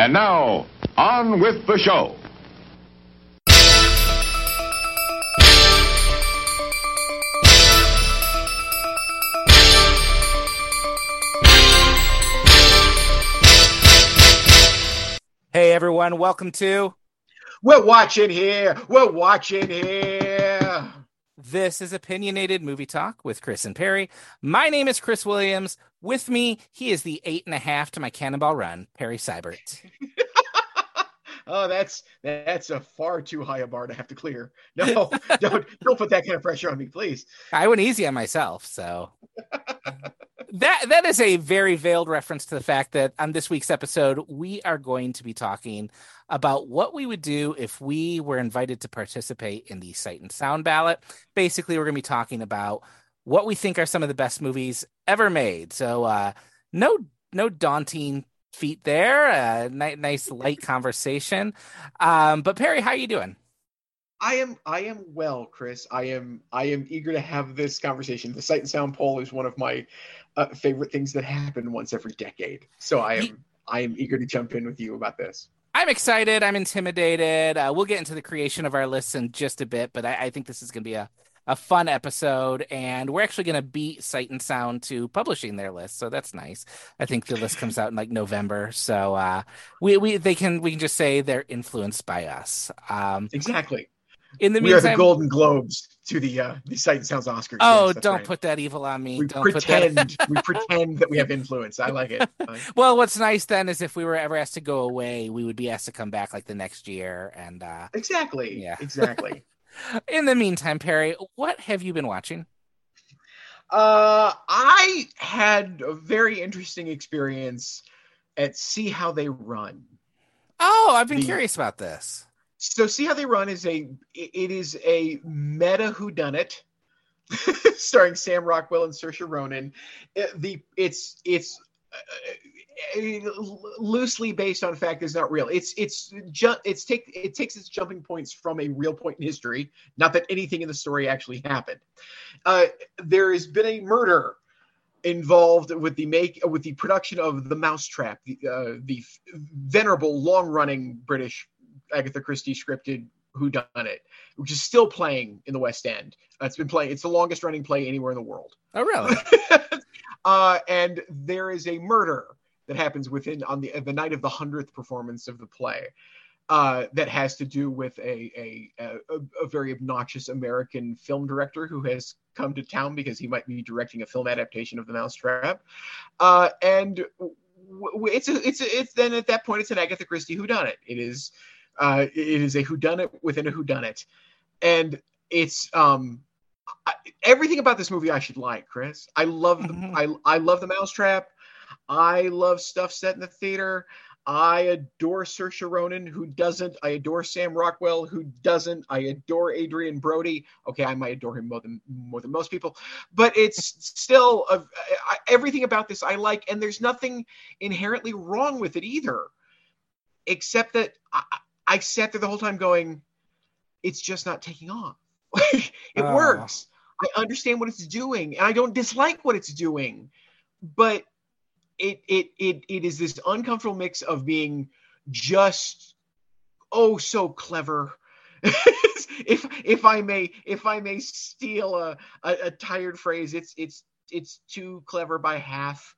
And now, on with the show. Hey everyone, welcome to We're watching here. We're watching here. This is Opinionated Movie Talk with Chris and Perry. My name is Chris Williams. With me, he is the eight and a half to my cannonball run, Perry Seibert. oh, that's that's a far too high a bar to have to clear. No, don't don't put that kind of pressure on me, please. I went easy on myself, so that that is a very veiled reference to the fact that on this week's episode we are going to be talking about what we would do if we were invited to participate in the sight and sound ballot basically we're going to be talking about what we think are some of the best movies ever made so uh no no daunting feat there uh, ni- nice light conversation um but perry how are you doing I am I am well, Chris. I am I am eager to have this conversation. The Sight and Sound poll is one of my uh, favorite things that happen once every decade. So I am I am eager to jump in with you about this. I'm excited. I'm intimidated. Uh, we'll get into the creation of our lists in just a bit, but I, I think this is going to be a, a fun episode. And we're actually going to beat Sight and Sound to publishing their list, so that's nice. I think the list comes out in like November, so uh, we we they can we can just say they're influenced by us. Um, Exactly. In the we are the Golden Globes to the uh, the Sight and Sounds Oscars. oh, Yes, don't right. put that evil on me. We don't pretend put that. we pretend that we have influence. I like it. Uh, well, what's nice then is if we were ever asked to go away, we would be asked to come back like the next year. And uh, exactly. Yeah. Exactly. in the meantime, Perry, what have you been watching? Uh, I had a very interesting experience at See How They Run. Oh, I've been The- curious about this. So See How They Run is a it is a meta whodunit starring Sam Rockwell and Saoirse Ronan. It- the it's it's uh, uh, loosely based on fact is not real. It's it's it's take it takes its jumping points from a real point in history. Not that anything in the story actually happened. Uh, there has been a murder involved with the make with the production of the Mousetrap, the uh, the venerable long running British Agatha Christie scripted Who Done It, which is still playing in the West End. Uh, it's been playing. It's the longest running play anywhere in the world. Oh, really? uh, and there is a murder that happens within on the the night of the hundredth performance of the play. Uh, that has to do with a, a, a a very obnoxious American film director who has come to town because he might be directing a film adaptation of The Mousetrap, uh, and w- w- it's a, it's a, it's then at that point it's an Agatha Christie whodunit. It is uh, it is a whodunit within a whodunit, and it's um I, everything about this movie I should like, Chris. I love the Mhm. I I love the Mousetrap. I love stuff set in the theater. I adore Saoirse Ronan, who doesn't. I adore Sam Rockwell, who doesn't. I adore Adrien Brody. Okay, I might adore him more than more than most people, but it's still a, I, everything about this I like, and there's nothing inherently wrong with it either, except that I, I sat there the whole time going, "It's just not taking off. it Oh. works. I understand what it's doing, and I don't dislike what it's doing, but." it it it it is this uncomfortable mix of being just oh so clever if if i may if i may steal a, a a tired phrase it's it's it's too clever by half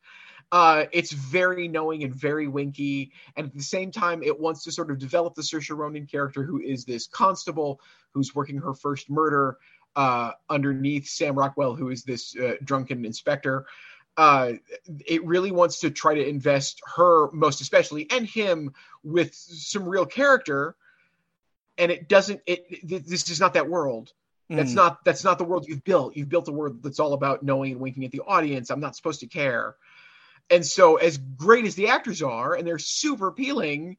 uh, it's very knowing and very winky, and at the same time, it wants to sort of develop the Saoirse Ronan character, who is this constable who's working her first murder uh, underneath Sam Rockwell, who is this uh, drunken inspector. Uh, it really wants to try to invest her most especially and him with some real character and it doesn't it th- this is not that world. That's Mm. not that's not the world you've built. You've built a world that's all about knowing and winking at the audience. I'm not supposed to care and so as great as the actors are and they're super appealing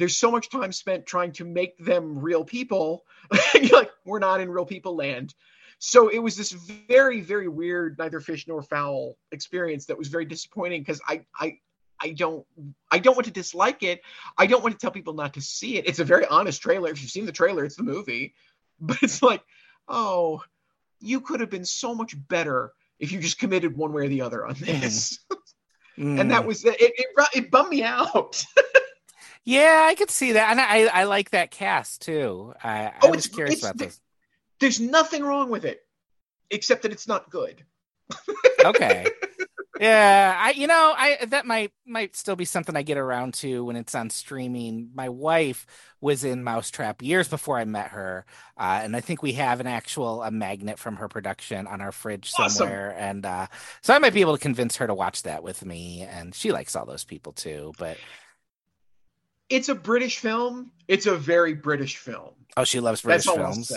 there's so much time spent trying to make them real people. You're like we're not in real people land. So it was this very very weird neither fish nor fowl experience that was very disappointing because I, I i don't i don't want to dislike it. I don't want to tell people not to see it. It's a very honest trailer. If you've seen the trailer it's the movie. But it's like oh you could have been so much better if you just committed one way or the other on this. Mm. and that mm. was it it, it bummed me out Yeah, I could see that, and I I like that cast too. I, Oh, I was it's- curious about the- this. There's nothing wrong with it, except that it's not good. Okay. Yeah, I you know I that might might still be something I get around to when it's on streaming. My wife was in Mousetrap years before I met her, uh, and I think we have an actual a magnet from her production on our fridge Awesome. somewhere, and uh, so I might be able to convince her to watch that with me. And she likes all those people too. But It's a British film. It's a very British film. oh, she loves British that's films.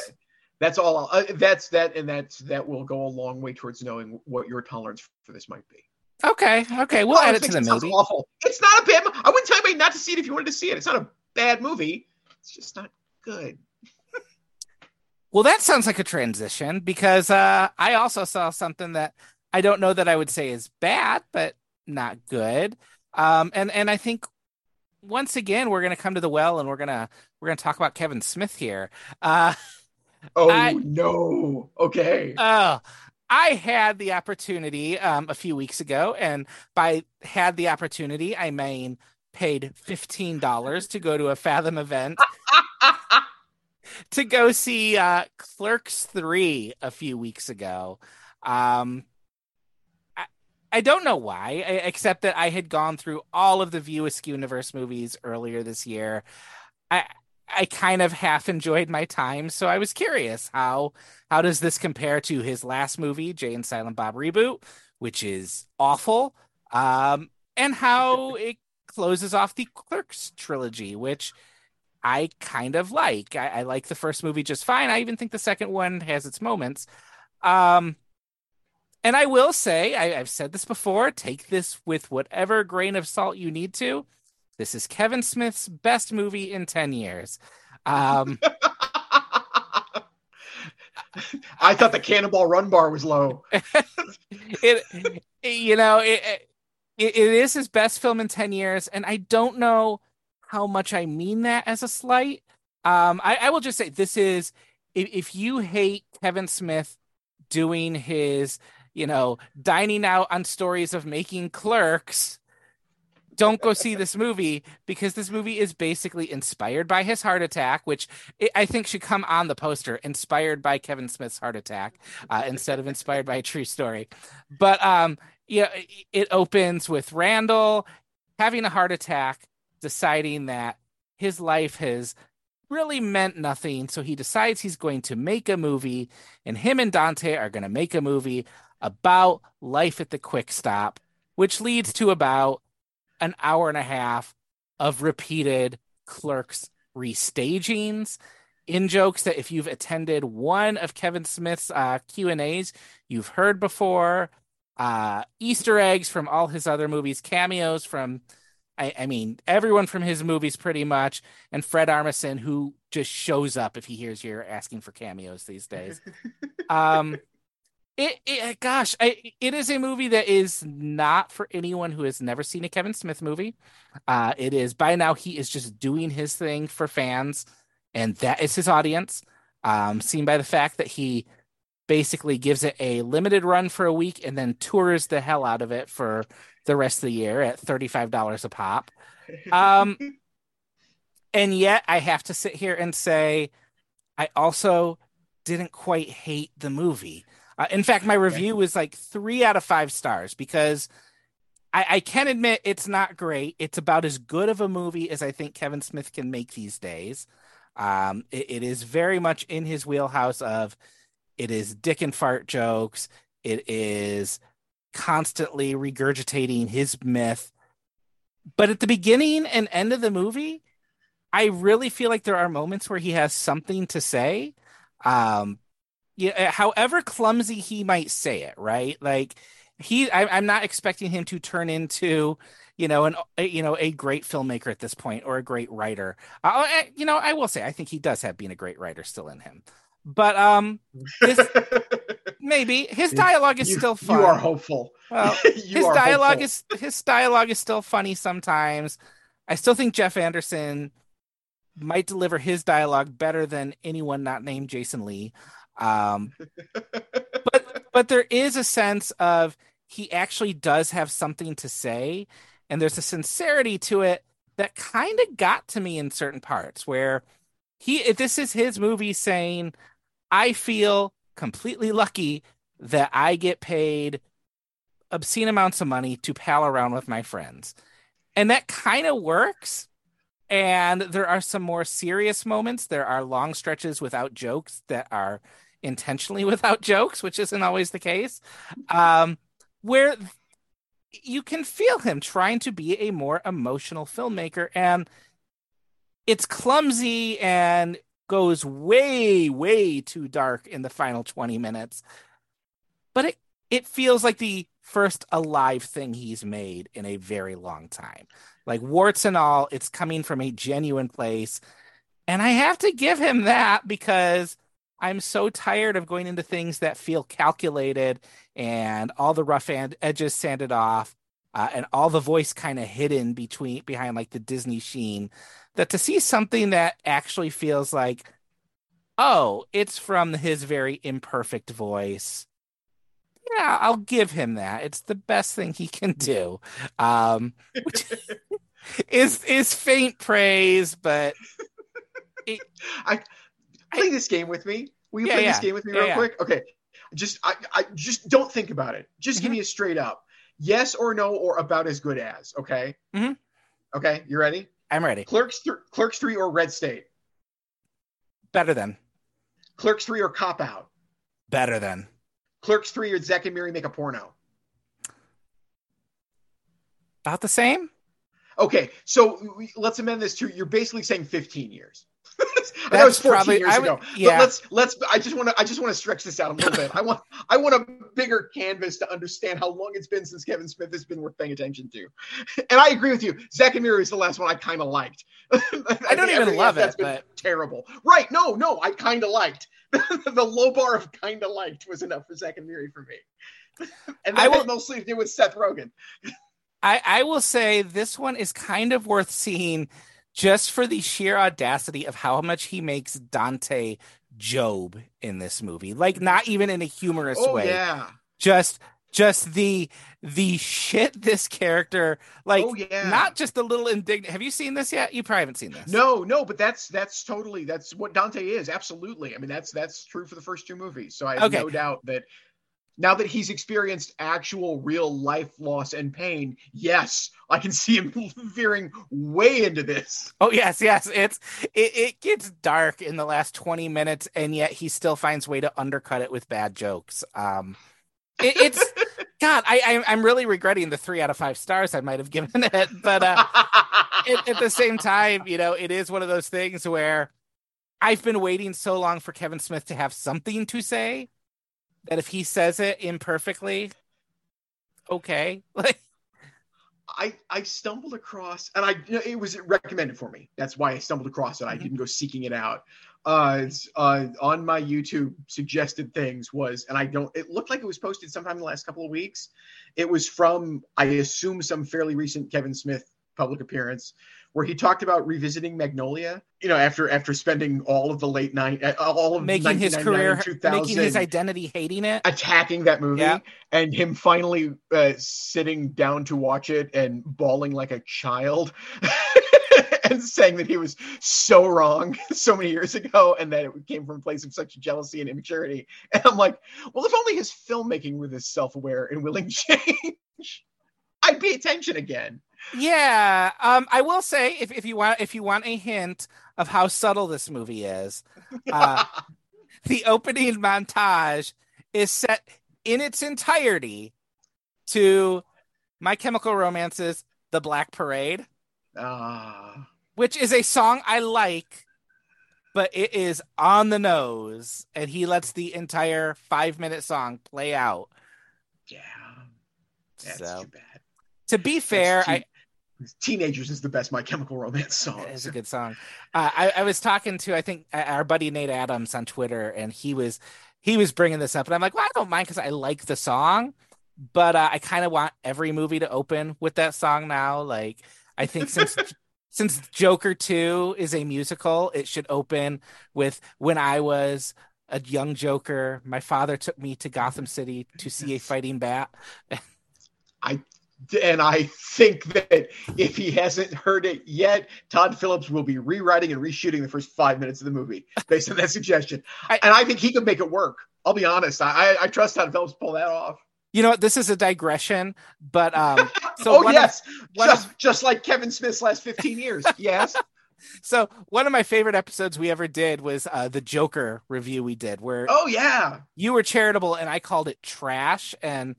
That's all. Uh, that's that, and that's that will go a long way towards knowing what your tolerance for this might be. Okay, okay, we'll Oh, add it to the movie. Awful. It's not a bad. I wouldn't tell anybody not to see it if you wanted to see it. It's not a bad movie. It's just not good. Well, that sounds like a transition because uh, I also saw something that I don't know that I would say is bad, but not good. Um, and and I think once again we're going to come to the well and we're gonna we're gonna talk about Kevin Smith here. Uh, Oh I- no. Okay. oh, I had the opportunity um, a few weeks ago, and by had the opportunity, I mean paid fifteen dollars to go to a Fathom event to go see uh, Clerks 3 a few weeks ago. Um, I, I don't know why, I, except that I had gone through all of the View Askew Universe movies earlier this year. I I kind of half enjoyed my time, so I was curious how how does this compare to his last movie, Jay and Silent Bob reboot, which is awful, um, and how it closes off the Clerks trilogy, which I kind of like. I, I like the first movie just fine. I even think the second one has its moments. Um, and I will say, I, I've said this before, take this with whatever grain of salt you need to. This is Kevin Smith's best movie in 10 years. Um, I thought the Cannonball Run bar was low. it, you know, it, it, it is his best film in 10 years. And I don't know how much I mean that as a slight. Um, I, I will just say this is, if, if you hate Kevin Smith doing his, you know, dining out on stories of making clerks, don't go see this movie because this movie is basically inspired by his heart attack, which I- think should come on the poster, inspired by Kevin Smith's heart attack uh, instead of inspired by a true story. But um, yeah, it opens with Randall having a heart attack, deciding that his life has really meant nothing. So he decides he's going to make a movie, and him and Dante are going to make a movie about life at the quick stop, which leads to about an hour and a half of repeated clerks restagings in jokes that if you've attended one of Kevin Smith's uh, Q and A's, you've heard before. Uh, Easter eggs from all his other movies, cameos from, I, I mean, everyone from his movies pretty much, and Fred Armisen who just shows up if he hears you're asking for cameos these days. um, it, it gosh, I, it is a movie that is not for anyone who has never seen a Kevin Smith movie. Uh, it is by now he is just doing his thing for fans, and that is his audience. Um, seen by the fact that he basically gives it a limited run for a week and then tours the hell out of it for the rest of the year at $35 a pop. Um, and yet I have to sit here and say, I also didn't quite hate the movie. Uh, in fact, my review was like three out of five stars because I, I can admit it's not great. It's about as good of a movie as I think Kevin Smith can make these days. Um, it, it is very much in his wheelhouse of it is dick and fart jokes. It is constantly regurgitating his myth. But at the beginning and end of the movie, I really feel like there are moments where he has something to say. Um, yeah, however clumsy he might say it, right? Like he, I, I'm not expecting him to turn into, you know, an a, you know a great filmmaker at this point or a great writer. Uh, I, you know, I will say I think he does have being a great writer still in him, but um, his, maybe his dialogue is you, still fun. You are hopeful. Well, his dialogue hopeful. is his dialogue is still funny sometimes. I still think Jeff Anderson might deliver his dialogue better than anyone not named Jason Lee. Um, but but there is a sense of he actually does have something to say, and there's a sincerity to it that kind of got to me in certain parts where he this is his movie saying I feel completely lucky that I get paid obscene amounts of money to pal around with my friends. And that kind of works. And there are some more serious moments. There are long stretches without jokes that are intentionally without jokes, which isn't always the case. Um, where you can feel him trying to be a more emotional filmmaker. And it's clumsy and goes way, way too dark in the final 20 minutes. But it, it feels like the first alive thing he's made in a very long time. Like warts and all, it's coming from a genuine place. And I have to give him that because I'm so tired of going into things that feel calculated and all the rough edges sanded off uh, and all the voice kind of hidden between behind like the Disney sheen that to see something that actually feels like oh it's from his very imperfect voice. Yeah i'll give him that. It's the best thing he can do. Um which is is faint praise but it, i play this game with me. Will you yeah, play yeah. this game with me real yeah, quick? Okay. Just I, I just don't think about it. Just mm-hmm. give me a straight up yes or no or about as good as okay? Mm-hmm. okay you ready? I'm ready. Clerks th- clerks 3 or red state? Better than. Clerks 3 or cop out? Better than. Clerks 3 or Zack and Miri make a porno? About the same? Okay so let's amend this to you're basically saying 15 years that was 14 probably, years would, ago. Yeah. But let's let's. I just want to. I just want to stretch this out a little bit. I want. I want a bigger canvas to understand how long it's been since Kevin Smith has been worth paying attention to. And I agree with you. Zack and Miri is the last one I kind of liked. I, I don't even love it. But... terrible. Right? No, no. I kind of liked. the low bar of kind of liked was enough for Zack and Miri for me. and that I will... mostly to do with Seth Rogen. I, I will say this one is kind of worth seeing just for the sheer audacity of how much he makes Dante Job in this movie. Like not even in a humorous oh, way. Yeah. Just just the the shit this character like oh, yeah. not just a little indignant have you seen this yet you probably haven't seen this no no but that's that's totally that's what dante is absolutely i mean that's that's true for the first two movies so i have okay. no doubt that now that he's experienced actual real life loss and pain, yes, I can see him veering way into this. Oh yes, yes, it's it, it gets dark in the last twenty minutes, and yet he still finds way to undercut it with bad jokes. Um, it, it's God, I, I am really regretting the three out of five stars I might have given it, but uh, it, at the same time, you know, it is one of those things where I've been waiting so long for Kevin Smith to have something to say that if he says it imperfectly, okay. Like I I stumbled across and I you know, it was recommended for me. That's why I stumbled across it. I mm-hmm. didn't go seeking it out. Uh, uh, on my YouTube suggested things was, and I don't. It looked like it was posted sometime in the last couple of weeks. It was from I assume some fairly recent Kevin Smith public appearance where he talked about revisiting Magnolia. You know, after after spending all of the late night, uh, all of making his career, making his identity hating it, attacking that movie, yeah. and him finally uh, sitting down to watch it and bawling like a child. and saying that he was so wrong so many years ago and that it came from a place of such jealousy and immaturity. And I'm like, well, if only his filmmaking was this self aware and willing change, I'd pay attention again. Yeah, um, I will say if, if you want if you want a hint of how subtle this movie is, uh, the opening montage is set in its entirety to My Chemical Romance's "The Black Parade," uh. which is a song I like, but it is on the nose, and he lets the entire five minute song play out. Yeah, that's so, too bad. To be fair, I Teenagers is the best My Chemical Romance song. It's a good song. Uh, I, I was talking to I think our buddy Nate Adams on Twitter, and he was he was bringing this up, and I'm like, well, I don't mind because I like the song, but uh, I kind of want every movie to open with that song now. Like, I think since since Joker Two is a musical, it should open with when I was a young Joker. My father took me to Gotham City to see a fighting bat. I and I think that if he hasn't heard it yet, Todd Phillips will be rewriting and reshooting the first five minutes of the movie based on that suggestion. I- and I think he could make it work. I'll be honest. I, I trust Todd Phillips to pull that off. You know what? This is a digression, but um, so oh of- yes, one just of- just like Kevin Smith's last fifteen years. Yes. so one of my favorite episodes we ever did was uh, the Joker review we did, where oh yeah. you were charitable and I called it trash, and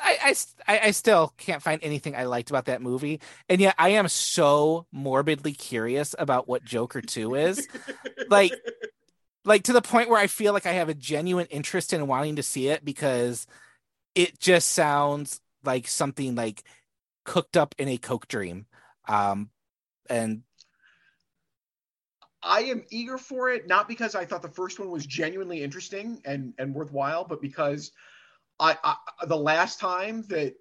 I, I I- still can't find anything I liked about that movie, and yet I am so morbidly curious about what Joker Two is, like, like to the point where I feel like I have a genuine interest in wanting to see it because it just sounds like something like cooked up in a coke dream, um, and I am eager for it, not because I thought the first one was genuinely interesting and and worthwhile, but because I, I the last time that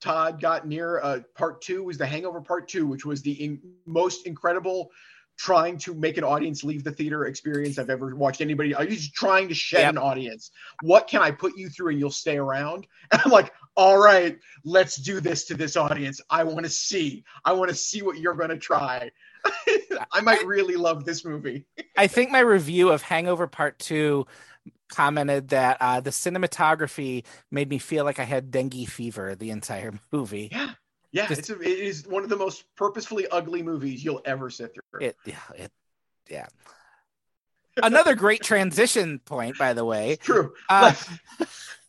Todd got near uh, part two was The Hangover Part Two, which was the in, most incredible trying to make an audience leave the theater experience I've ever watched anybody. I was trying to shed Yep. an audience. What can I put you through and you'll stay around? And I'm like, all right, let's do this to this audience. I want to see. I want to see what you're going to try. I might really love this movie. I think my review of Hangover Part Two commented that uh, the cinematography made me feel like I had dengue fever the entire movie. Yeah. Yeah, Just- it's a, it is one of the most purposefully ugly movies you'll ever sit through. It, yeah, it, yeah. Another great transition point, by the way. True. Uh,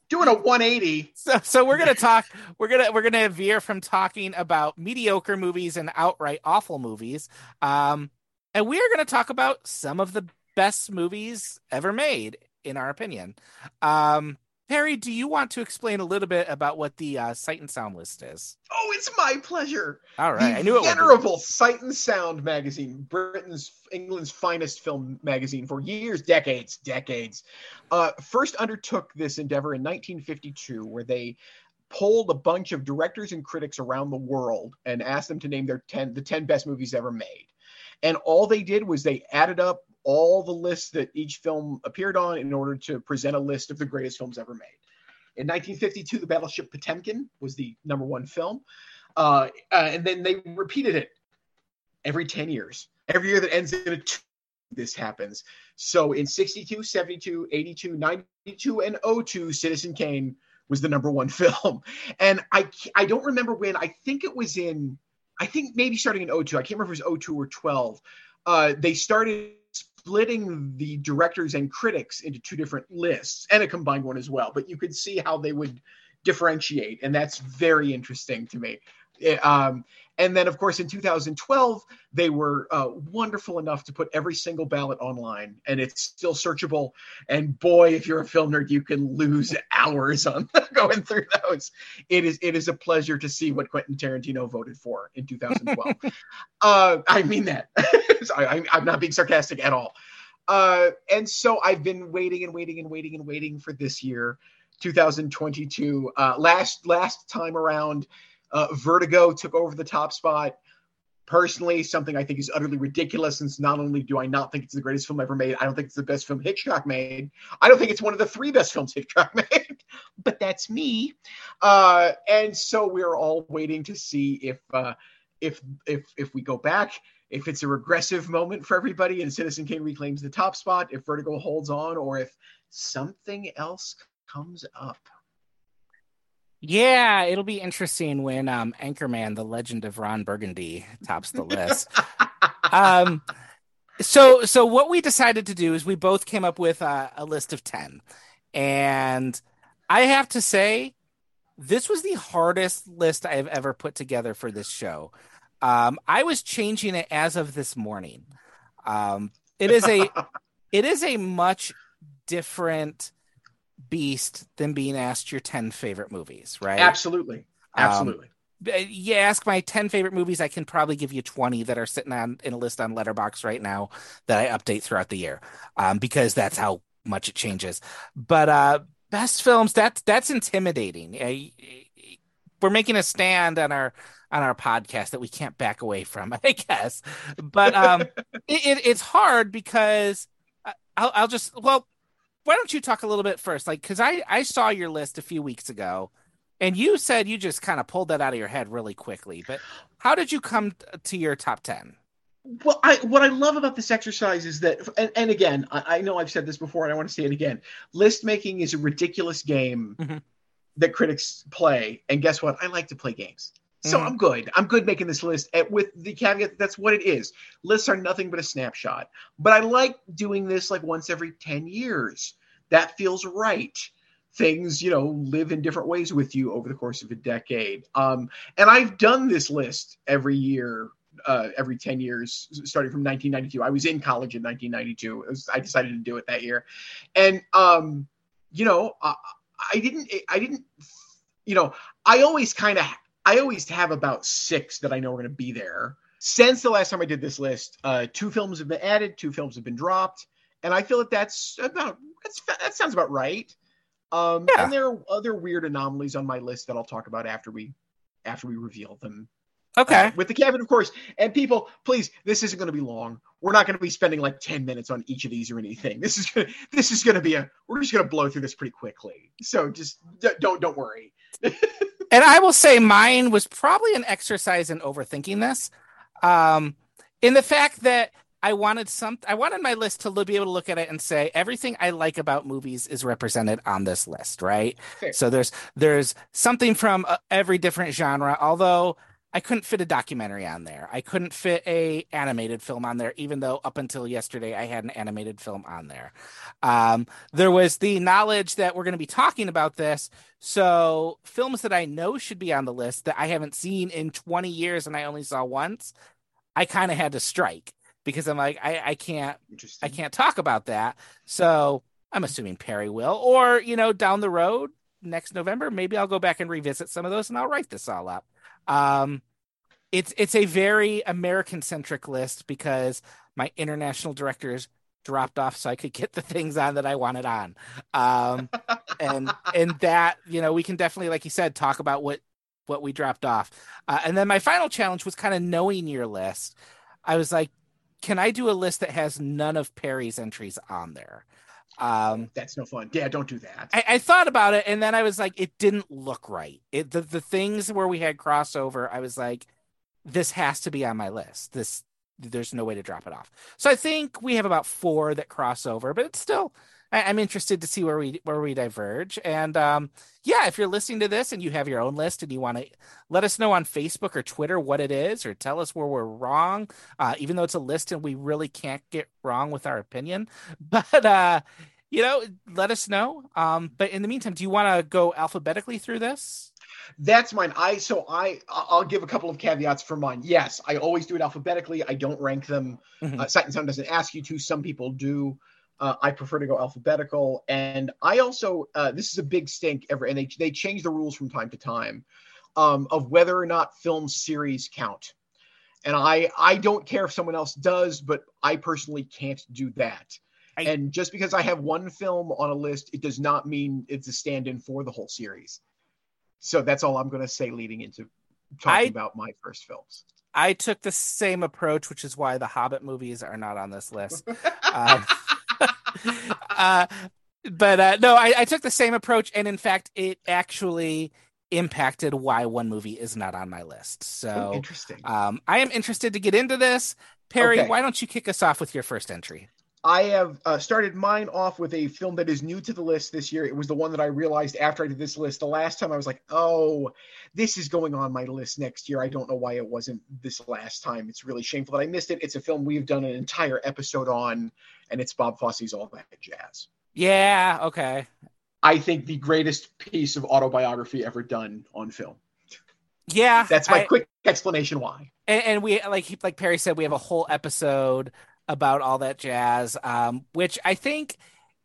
Doing a 180. so, so we're gonna talk. We're gonna we're gonna veer from talking about mediocre movies and outright awful movies, um, and we are gonna talk about some of the best movies ever made, in our opinion. Um, Harry, do you want to explain a little bit about what the uh, Sight and Sound list is? Oh, it's my pleasure. All right, the I knew it. Venerable Sight and Sound magazine, Britain's England's finest film magazine for years, decades, decades. Uh, first undertook this endeavor in 1952, where they polled a bunch of directors and critics around the world and asked them to name their 10 the 10 best movies ever made. And all they did was they added up all the lists that each film appeared on in order to present a list of the greatest films ever made. In 1952, the battleship Potemkin was the number one film. Uh, uh, and then they repeated it every 10 years. Every year that ends in a two, this happens. So in 62, 72, 82, 92, and 02, Citizen Kane was the number one film. And I, I don't remember when, I think it was in, I think maybe starting in 02, I can't remember if it was 02 or 12. Uh, they started splitting the directors and critics into two different lists and a combined one as well. But you could see how they would differentiate, and that's very interesting to me. It, um, and then, of course, in 2012, they were uh, wonderful enough to put every single ballot online, and it's still searchable. And boy, if you're a film nerd, you can lose hours on going through those. It is it is a pleasure to see what Quentin Tarantino voted for in 2012. uh, I mean that. I, I'm not being sarcastic at all. Uh, and so I've been waiting and waiting and waiting and waiting for this year, 2022. Uh, last last time around, uh, Vertigo took over the top spot. Personally, something I think is utterly ridiculous. Since not only do I not think it's the greatest film ever made, I don't think it's the best film Hitchcock made. I don't think it's one of the three best films Hitchcock made. but that's me. Uh, and so we're all waiting to see if uh, if if if we go back if it's a regressive moment for everybody and Citizen Kane reclaims the top spot, if Vertigo holds on, or if something else comes up. Yeah, it'll be interesting when um, Anchorman: The Legend of Ron Burgundy tops the list. um, so, so what we decided to do is we both came up with a, a list of ten, and I have to say, this was the hardest list I have ever put together for this show. Um, I was changing it as of this morning. Um, it is a, it is a much different beast than being asked your 10 favorite movies, right? Absolutely. Absolutely. Um, you ask my 10 favorite movies, I can probably give you 20 that are sitting on in a list on Letterboxd right now that I update throughout the year. Um, because that's how much it changes. But uh best films, that's that's intimidating. Uh, we're making a stand on our on our podcast that we can't back away from, I guess. But um it, it, it's hard because uh, I'll, I'll just well why don't you talk a little bit first like because i i saw your list a few weeks ago And you said you just kind of pulled that out of your head really quickly, but how did you come to your top 10? Well, I what I love about this exercise is that, and, and again, I, I, know I've said this before, and I want to say it again. List making is a ridiculous game mm-hmm. that critics play, and guess what? I like to play games, so mm-hmm. I'm good. I'm good making this list, at, with the caveat that that's what it is. Lists are nothing but a snapshot, but I like doing this like once every ten years. That feels right things you know live in different ways with you over the course of a decade um, and i've done this list every year uh, every 10 years starting from 1992 i was in college in 1992 was, i decided to do it that year and um, you know I didn't i didn't you know i always kind of i always have about six that i know are going to be there since the last time i did this list uh, two films have been added two films have been dropped and i feel that that's about that's, that sounds about right um, yeah. And there are other weird anomalies on my list that I'll talk about after we after we reveal them. Okay. Uh, with the caveat, of course. And people, please, this isn't going to be long. We're not going to be spending like ten minutes on each of these or anything. This is gonna, this is going to be a. We're just going to blow through this pretty quickly. So just don't don't worry. and I will say, mine was probably an exercise in overthinking this, um, in the fact that I wanted some I wanted my list to be able to look at it and say everything I like about movies is represented on this list, right? Fair. So there's there's something from uh, every different genre, although I couldn't fit a documentary on there. I couldn't fit a animated film on there, even though up until yesterday I had an animated film on there. Um, there was the knowledge that we're going to be talking about this, so films that I know should be on the list that I haven't seen in 20 years and I only saw once, I kind of had to strike because I'm like I, I can't I can't talk about that. So I'm assuming Perry will, or you know, down the road next November, maybe I'll go back and revisit some of those and I'll write this all up. Um, it's it's a very American centric list because my international directors dropped off so I could get the things on that I wanted on. Um, and and that you know we can definitely, like you said, talk about what what we dropped off. Uh, and then my final challenge was kind of knowing your list. I was like, can I do a list that has none of Perry's entries on there? Um, That's no fun. Yeah, don't do that. I, I, thought about it, and then I was like, it didn't look right. It the the things where we had crossover, I was like, this has to be on my list. This there's no way to drop it off. So I think we have about four that cross over, but it's still I, am interested to see where we where we diverge. And um, yeah, if you're listening to this and you have your own list and you want to let us know on Facebook or Twitter what it is, or tell us where we're wrong, uh, even though it's a list and we really can't get wrong with our opinion. But uh, you know, let us know. Um, but in the meantime, do you want to go alphabetically through this? That's mine. I so I I'll give a couple of caveats for mine. Yes, I always do it alphabetically. I don't rank them. Mm-hmm. Uh, Sight and Sound doesn't ask you to. Some people do. Uh, I prefer to go alphabetical, and I also uh, this is a big stink ever, and they they change the rules from time to time um, of whether or not film series count. And I I don't care if someone else does, but I personally can't do that. I, and just because I have one film on a list, it does not mean it's a stand-in for the whole series. So that's all I'm going to say leading into talking I, about my first films. I took the same approach, which is why the Hobbit movies are not on this list. um, uh, but uh, no, I, I, took the same approach, and in fact, it actually impacted why one movie is not on my list. So oh, interesting. Um, I am interested to get into this. Perry, okay. why don't you kick us off with your first entry? I have uh, started mine off with a film that is new to the list this year. It was the one that I realized after I did this list. The last time I was like, oh, this is going on my list next year. I don't know why it wasn't this last time. It's really shameful that I missed it. It's a film we've done an entire episode on, and it's Bob Fosse's All That Jazz. Yeah, okay. I think the greatest piece of autobiography ever done on film. Yeah, that's my I, quick explanation why. And, and we like like Perry said, we have a whole episode about all that jazz. Um, which I think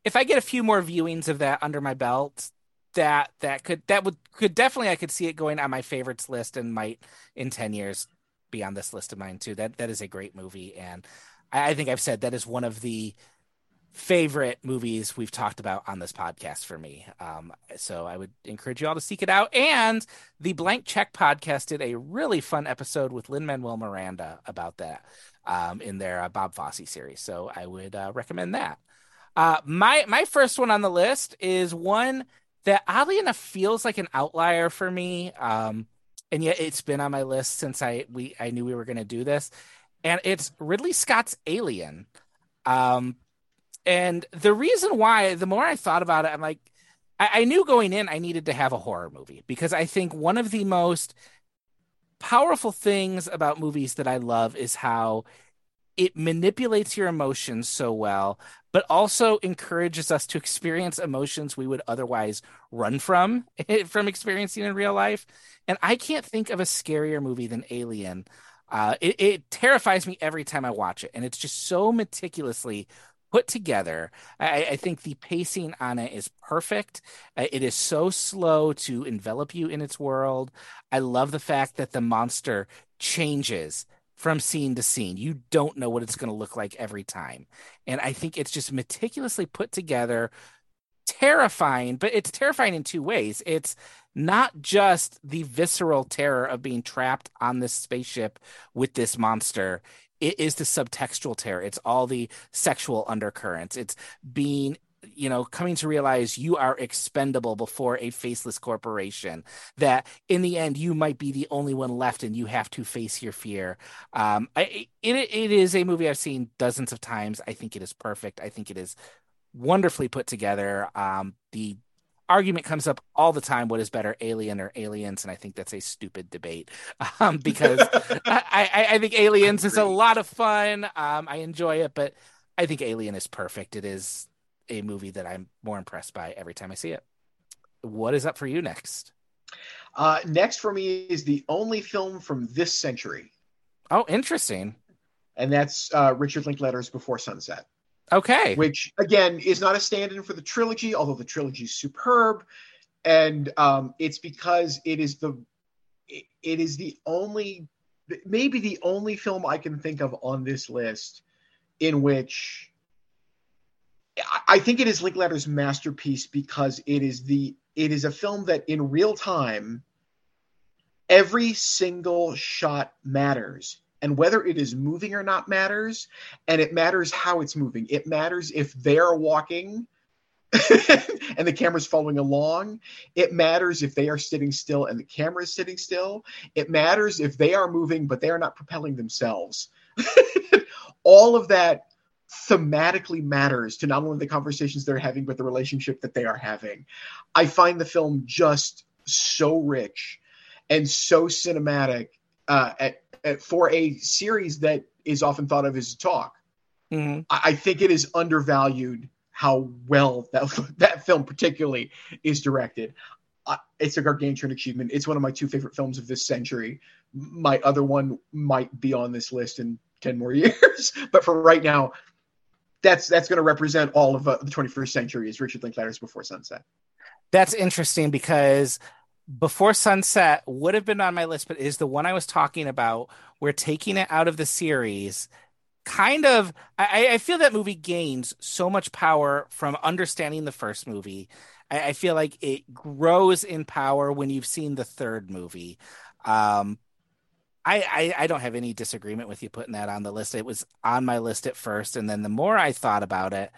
if I get a few more viewings of that under my belt, that that could that would could definitely I could see it going on my favorites list and might in ten years be on this list of mine too. That that is a great movie, and I, I think I've said that is one of the favorite movies we've talked about on this podcast for me. Um, so I would encourage you all to seek it out. And the Blank Check podcast did a really fun episode with Lin Manuel Miranda about that um, in their uh, Bob Fosse series. So I would uh, recommend that. Uh, my my first one on the list is one that oddly enough feels like an outlier for me. Um, and yet it's been on my list since I we I knew we were going to do this, and it's Ridley Scott's Alien. Um, and the reason why, the more I thought about it, I'm like, I, I knew going in I needed to have a horror movie because I think one of the most powerful things about movies that I love is how it manipulates your emotions so well, but also encourages us to experience emotions we would otherwise run from from experiencing in real life. And I can't think of a scarier movie than Alien. Uh, it, it terrifies me every time I watch it, and it's just so meticulously put together. I, I, think the pacing on it is perfect. Uh, it is so slow to envelop you in its world. I love the fact that the monster changes from scene to scene. You don't know what it's going to look like every time. And I think it's just meticulously put together, terrifying, but it's terrifying in two ways. It's not just the visceral terror of being trapped on this spaceship with this monster. It is the subtextual terror. It's all the sexual undercurrents. It's being you know coming to realize you are expendable before a faceless corporation that in the end you might be the only one left and you have to face your fear um I, it, it is a movie i've seen dozens of times i think it is perfect i think it is wonderfully put together um the argument comes up all the time what is better alien or aliens and i think that's a stupid debate um, because I, I, I, think aliens is a lot of fun um, i enjoy it but i think alien is perfect it is a movie that I'm more impressed by every time I see it. What is up for you next? Uh, next for me is the only film from this century. Oh, interesting. And that's uh, Richard Linklater's Before Sunset. Okay. Which, again, is not a stand in for the trilogy, although the trilogy is superb. And um, it's because it is the it is the only maybe the only film I can think of on this list in which I think it is Linklater's masterpiece because it is the it is a film that in real time every single shot matters and whether it is moving or not matters and it matters how it's moving. It matters if they're walking and the camera's following along. It matters if they are sitting still and the camera is sitting still. It matters if they are moving but they are not propelling themselves. All of that thematically matters to not only the conversations they're having, but the relationship that they are having. I find the film just so rich and so cinematic uh, at, for a series that is often thought of as a talk. Mm-hmm. I, I think it is undervalued how well that that film particularly is directed. Uh, it's a gargantuan achievement. It's one of my two favorite films of this century. My other one might be on this list in 10 more years, but for right now, that's that's going to represent all of uh, the 21st century is Richard Linklater's Before Sunset. That's interesting because Before Sunset would have been on my list, but is the one I was talking about. We're taking it out of the series. Kind of, I, I feel that movie gains so much power from understanding the first movie. I, I feel like it grows in power when you've seen the third movie. Um, I, I, I don't have any disagreement with you putting that on the list. It was on my list at first, and then the more I thought about it,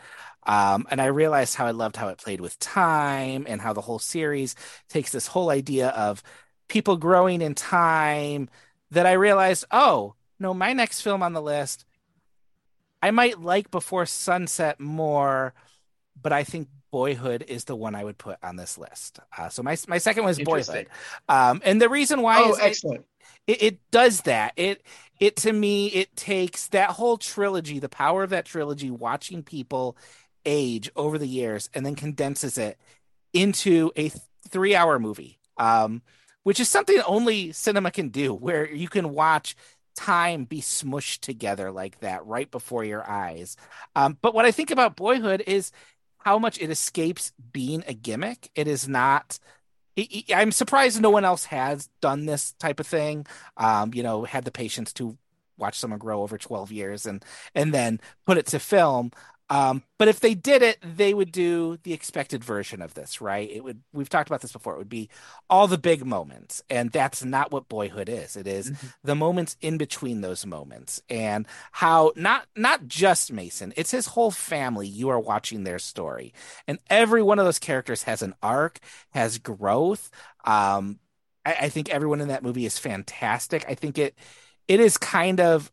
um, and I realized how I loved how it played with time and how the whole series takes this whole idea of people growing in time. That I realized, oh no, my next film on the list, I might like Before Sunset more, but I think Boyhood is the one I would put on this list. Uh, so my my second one is Boyhood, um, and the reason why oh, is excellent. It, it, it does that. It it to me it takes that whole trilogy, the power of that trilogy, watching people age over the years, and then condenses it into a three hour movie. Um, which is something only cinema can do, where you can watch time be smushed together like that right before your eyes. Um, but what I think about Boyhood is how much it escapes being a gimmick. It is not I'm surprised no one else has done this type of thing. Um, you know, had the patience to watch someone grow over 12 years and and then put it to film. Um, but if they did it, they would do the expected version of this, right? It would. We've talked about this before. It would be all the big moments, and that's not what Boyhood is. It is Mhm. the moments in between those moments, and how not not just Mason. It's his whole family. You are watching their story, and every one of those characters has an arc, has growth. Um, I, I think everyone in that movie is fantastic. I think it it is kind of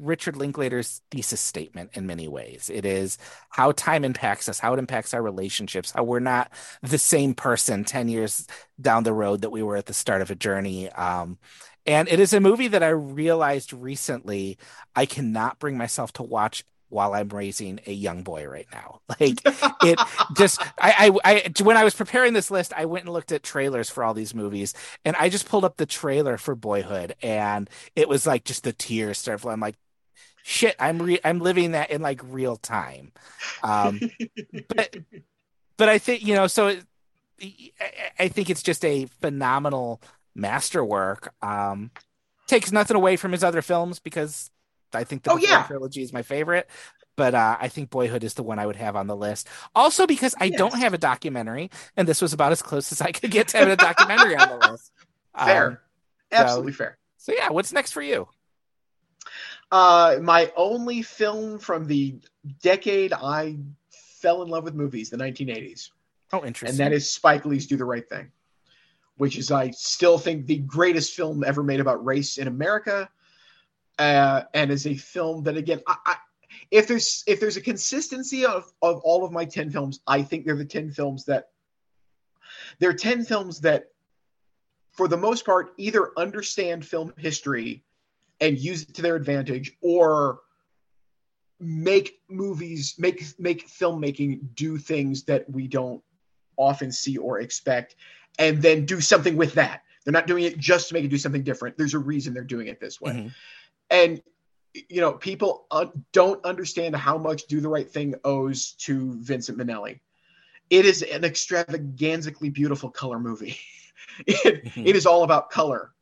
Richard Linklater's thesis statement in many ways. It is how time impacts us, how it impacts our relationships, how we're not the same person 10 years down the road that we were at the start of a journey. Um, and it is a movie that I realized recently I cannot bring myself to watch while I'm raising a young boy right now. Like it just I, I I when I was preparing this list, I went and looked at trailers for all these movies, and I just pulled up the trailer for Boyhood, and it was like just the tears started flowing. I'm like, shit, I'm re- I'm living that in like real time. Um, but but I think you know, so it, I- I think it's just a phenomenal masterwork. Um, takes nothing away from his other films because I think the Oh, yeah. trilogy is my favorite. But uh, I think Boyhood is the one I would have on the list. Also because I don't have a documentary, and this was about as close as I could get to having a documentary on the list. fair. Um, Absolutely fair. so yeah, what's next for you? Uh, my only film from the decade I fell in love with movies, the 1980s, Oh, interesting. and that is Spike Lee's Do the Right Thing, which is I still think the greatest film ever made about race in America, uh, and is a film that again, I, I, if there's if there's a consistency of of all of my 10 films, I think they're the 10 films that they're 10 films that, for the most part, either understand film history and use it to their advantage or make movies make make filmmaking do things that we don't often see or expect and then do something with that. They're not doing it just to make it do something different. There's a reason they're doing it this way. Mhm. and you know people uh, don't understand how much do the right thing owes to vincent minnelli. It is an extravagantly beautiful color movie. It, Mhm. it is all about color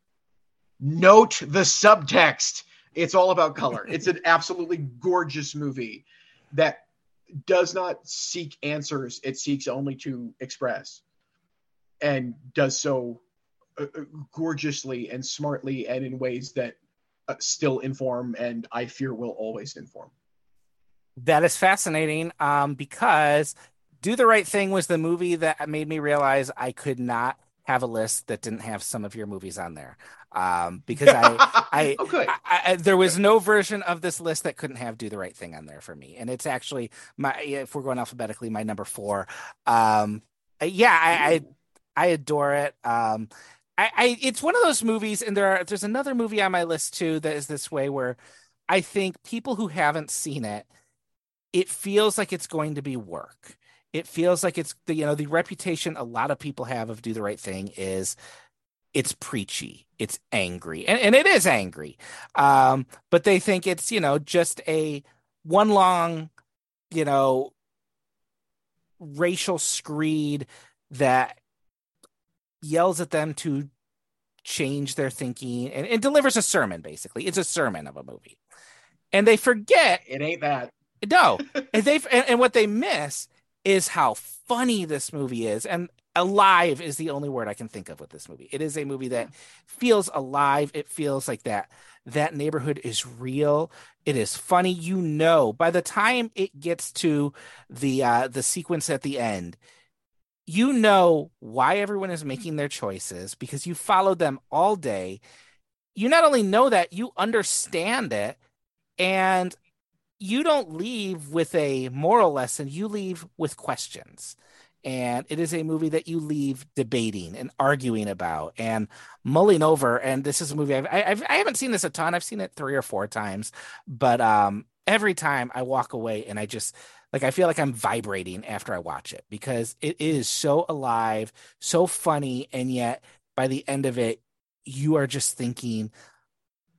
note the subtext. It's all about color. It's an absolutely gorgeous movie that does not seek answers. It seeks only to express and does so uh, uh, gorgeously and smartly and in ways that uh, still inform and i fear will always inform. That is fascinating um, because Do the Right Thing was the movie that made me realize I could not have a list that didn't have some of your movies on there. Um, because I, I, good I, I, there was no version of this list that couldn't have Do the Right Thing on there for me. And it's actually my, if we're going alphabetically, my number four. Um, yeah, I, I, I adore it. Um, I, I, it's one of those movies, and there are, there's another movie on my list too that is this way where I think people who haven't seen it, it feels like it's going to be work. It feels like it's the you know the reputation a lot of people have of do the right thing is it's preachy, it's angry, and, and it is angry. Um, but they think it's you know just a one long, you know, racial screed that yells at them to change their thinking and, and delivers a sermon. Basically, it's a sermon of a movie, and they forget it ain't that no, and they and, and what they miss is how funny this movie is, and alive is the only word I can think of with this movie. It is a movie that feels alive. It feels like that that neighborhood is real. It is funny. You know, by the time it gets to the uh, the sequence at the end, you know why everyone is making their choices because you followed them all day. You not only know that, you understand it, and you don't leave with a moral lesson, you leave with questions. And it is a movie that you leave debating and arguing about and mulling over. And this is a movie I've, I've I haven't seen this a ton. I've seen it three or four times, but um, every time I walk away and I just like I feel like I'm vibrating after I watch it because it is so alive, so funny, and yet by the end of it, you are just thinking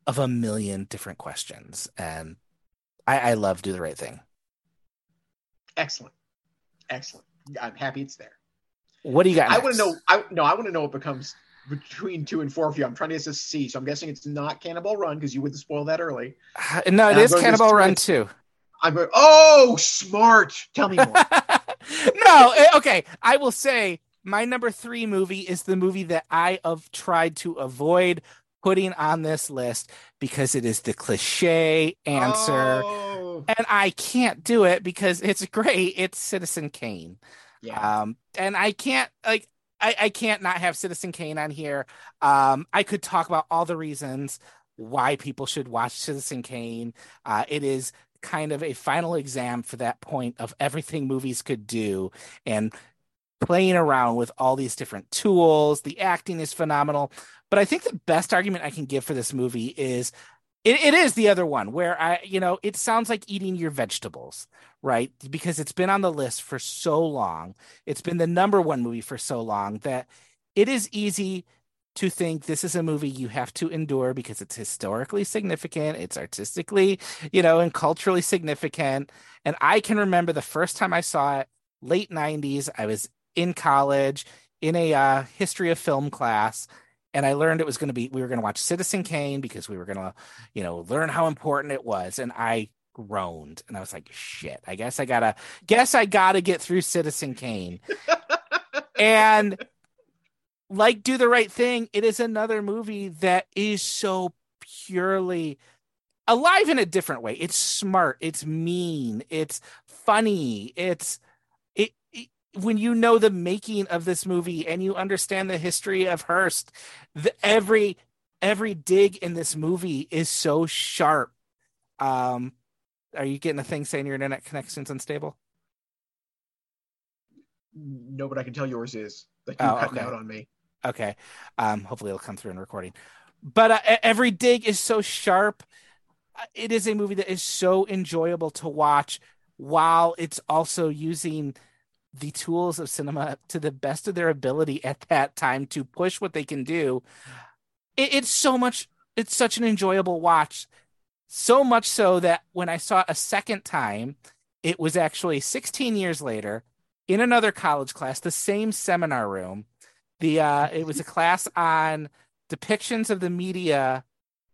of a million different questions and I, I love Do the Right Thing. excellent excellent i'm happy it's there What do you got? I want to know. I no, I want to know what becomes between two and four for you. I'm trying to guess a C, so I'm guessing it's not Cannonball Run because you wouldn't spoil that early. Uh, No, it And is to Cannonball Run too. I'm going, oh, smart. Tell me more. no, eh, okay. I will say my number three movie is the movie that I have tried to avoid putting on this list because it is the cliche answer. Oh. And I can't do it because it's great. It's Citizen Kane. Yeah. Um, and I can't like I, I can't not have Citizen Kane on here. Um, I could talk about all the reasons why people should watch Citizen Kane. Uh, it is kind of a final exam for that point of everything movies could do and playing around with all these different tools. The acting is phenomenal. But I think the best argument I can give for this movie is it, it is the other one where I, you know, it sounds like eating your vegetables, right? Because it's been on the list for so long. It's been the number one movie for so long that it is easy to think this is a movie you have to endure because it's historically significant, it's artistically, you know, and culturally significant. And I can remember the first time I saw it, late 90s, I was in college in a uh, history of film class and I learned it was going to be we were going to watch Citizen Kane because we were going to, you know, learn how important it was. And I groaned and I was like, shit, I guess I gotta guess I gotta get through Citizen Kane. and like Do the Right Thing, it is another movie that is so purely alive in a different way. It's smart, it's mean, it's funny, it's it, it when you know the making of this movie and you understand the history of Hearst, the, every every dig in this movie is so sharp. Um, are you getting a thing saying your internet connection's unstable? No, but I can tell yours is. Like you Oh, cutting okay. out on me. Okay. Um, hopefully it'll come through in recording. But uh, every dig is so sharp. Uh, It is a movie that is so enjoyable to watch while it's also using the tools of cinema to the best of their ability at that time to push what they can do. It, it's so much, it's such an enjoyable watch. So much so that when I saw it a second time, it was actually 16 years later in another college class, the same seminar room the uh it was a class on depictions of the media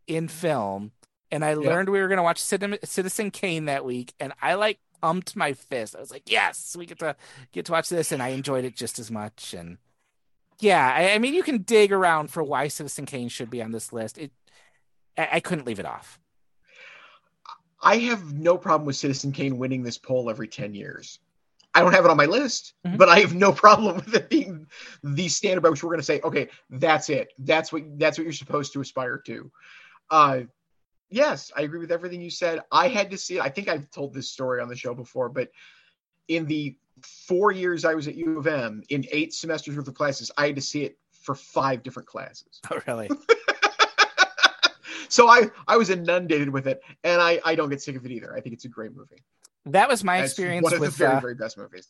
in film and i learned we were going to watch citizen kane that week and i like pumped my fist i was like yes we get to get to watch this and i enjoyed it just as much and yeah i, I mean you can dig around for why citizen kane should be on this list it i, I couldn't leave it off I have no problem with Citizen Kane winning this poll every 10 years. I don't have it on my list, Mhm. but I have no problem with it being the standard by which we're going to say, okay, that's it. That's what that's what you're supposed to aspire to. Uh, yes, I agree with everything you said. I had to see it. I think I've told this story on the show before, but in the four years I was at U of M, in eight semesters worth of classes, I had to see it for five different classes. oh really so I I was inundated with it, and I I don't get sick of it either. I think it's a great movie. that was my experience one of with the very uh, very best movies.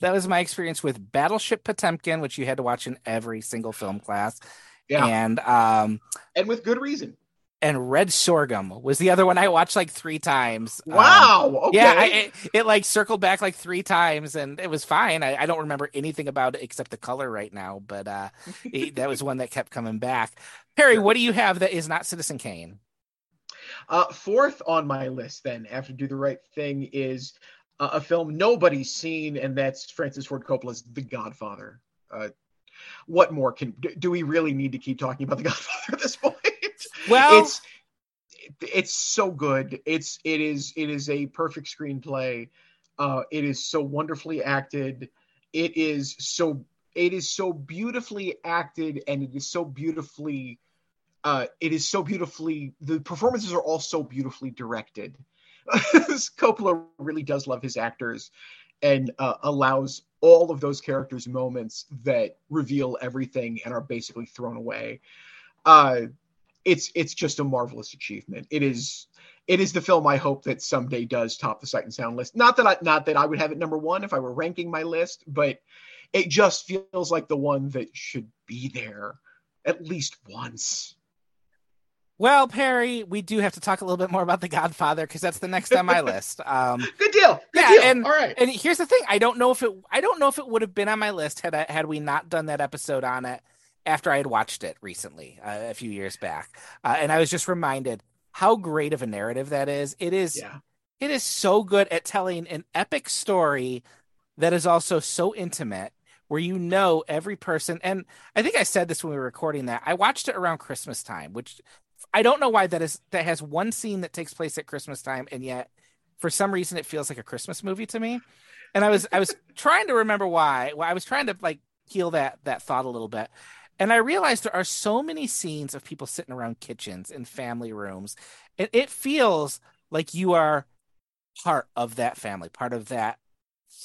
that was my experience with battleship potemkin which you had to watch in every single film class Yeah. and um and with good reason. And Red Sorghum was the other one I watched like three times. Um, Wow. okay. Yeah, I, it, it like circled back like three times, and it was fine. I, I don't remember anything about it except the color right now, but uh, it- that was one that kept coming back. Perry, what do you have that is not Citizen Kane? Uh, fourth on my list, then, after Do the Right Thing, is uh, a film nobody's seen, and that's Francis Ford Coppola's The Godfather. Uh, what more can do, do we really need to keep talking about The Godfather at this point? Well, it's it's so good. It's it is it is a perfect screenplay. Uh, it is so wonderfully acted. It is so it is so beautifully acted, and it is so beautifully. Uh, it is so beautifully. The performances are all so beautifully directed. Coppola really does love his actors, and uh, allows all of those characters moments that reveal everything and are basically thrown away. Uh, it's it's just a marvelous achievement. It is it is the film I hope that someday does top the Sight and Sound list. Not that I not that I would have it number one if I were ranking my list, but it just feels like the one that should be there at least once. well, Perry, we do have to talk a little bit more about The Godfather because that's the next on my list. Um, Good deal. Good Yeah, deal. and- All right. and here's the thing: I don't know if it I don't know if it would have been on my list had I, had we not done that episode on it after I had watched it recently uh, a few years back, uh, and I was just reminded how great of a narrative that is. It is yeah. it is so good at telling an epic story that is also so intimate where you know every person and i think i said this when we were recording that i watched it around christmas time which i don't know why that is that has one scene that takes place at christmas time and yet for some reason it feels like a christmas movie to me and i was i was trying to remember why well, i was trying to like heal that that thought a little bit and i realized there are so many scenes of people sitting around kitchens and family rooms and it feels like you are part of that family part of that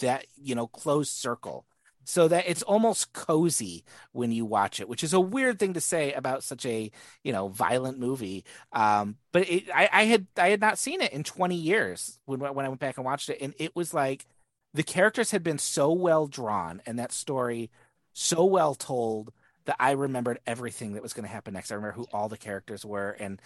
that you know closed circle. So that it's almost cozy when you watch it which is a weird thing to say about such a you know violent movie. Um but it, I, I had i had not seen it in 20 years when when i went back and watched it and it was like the characters had been so well drawn and that story so well told that i remembered everything that was going to happen next. I remember who all the characters were and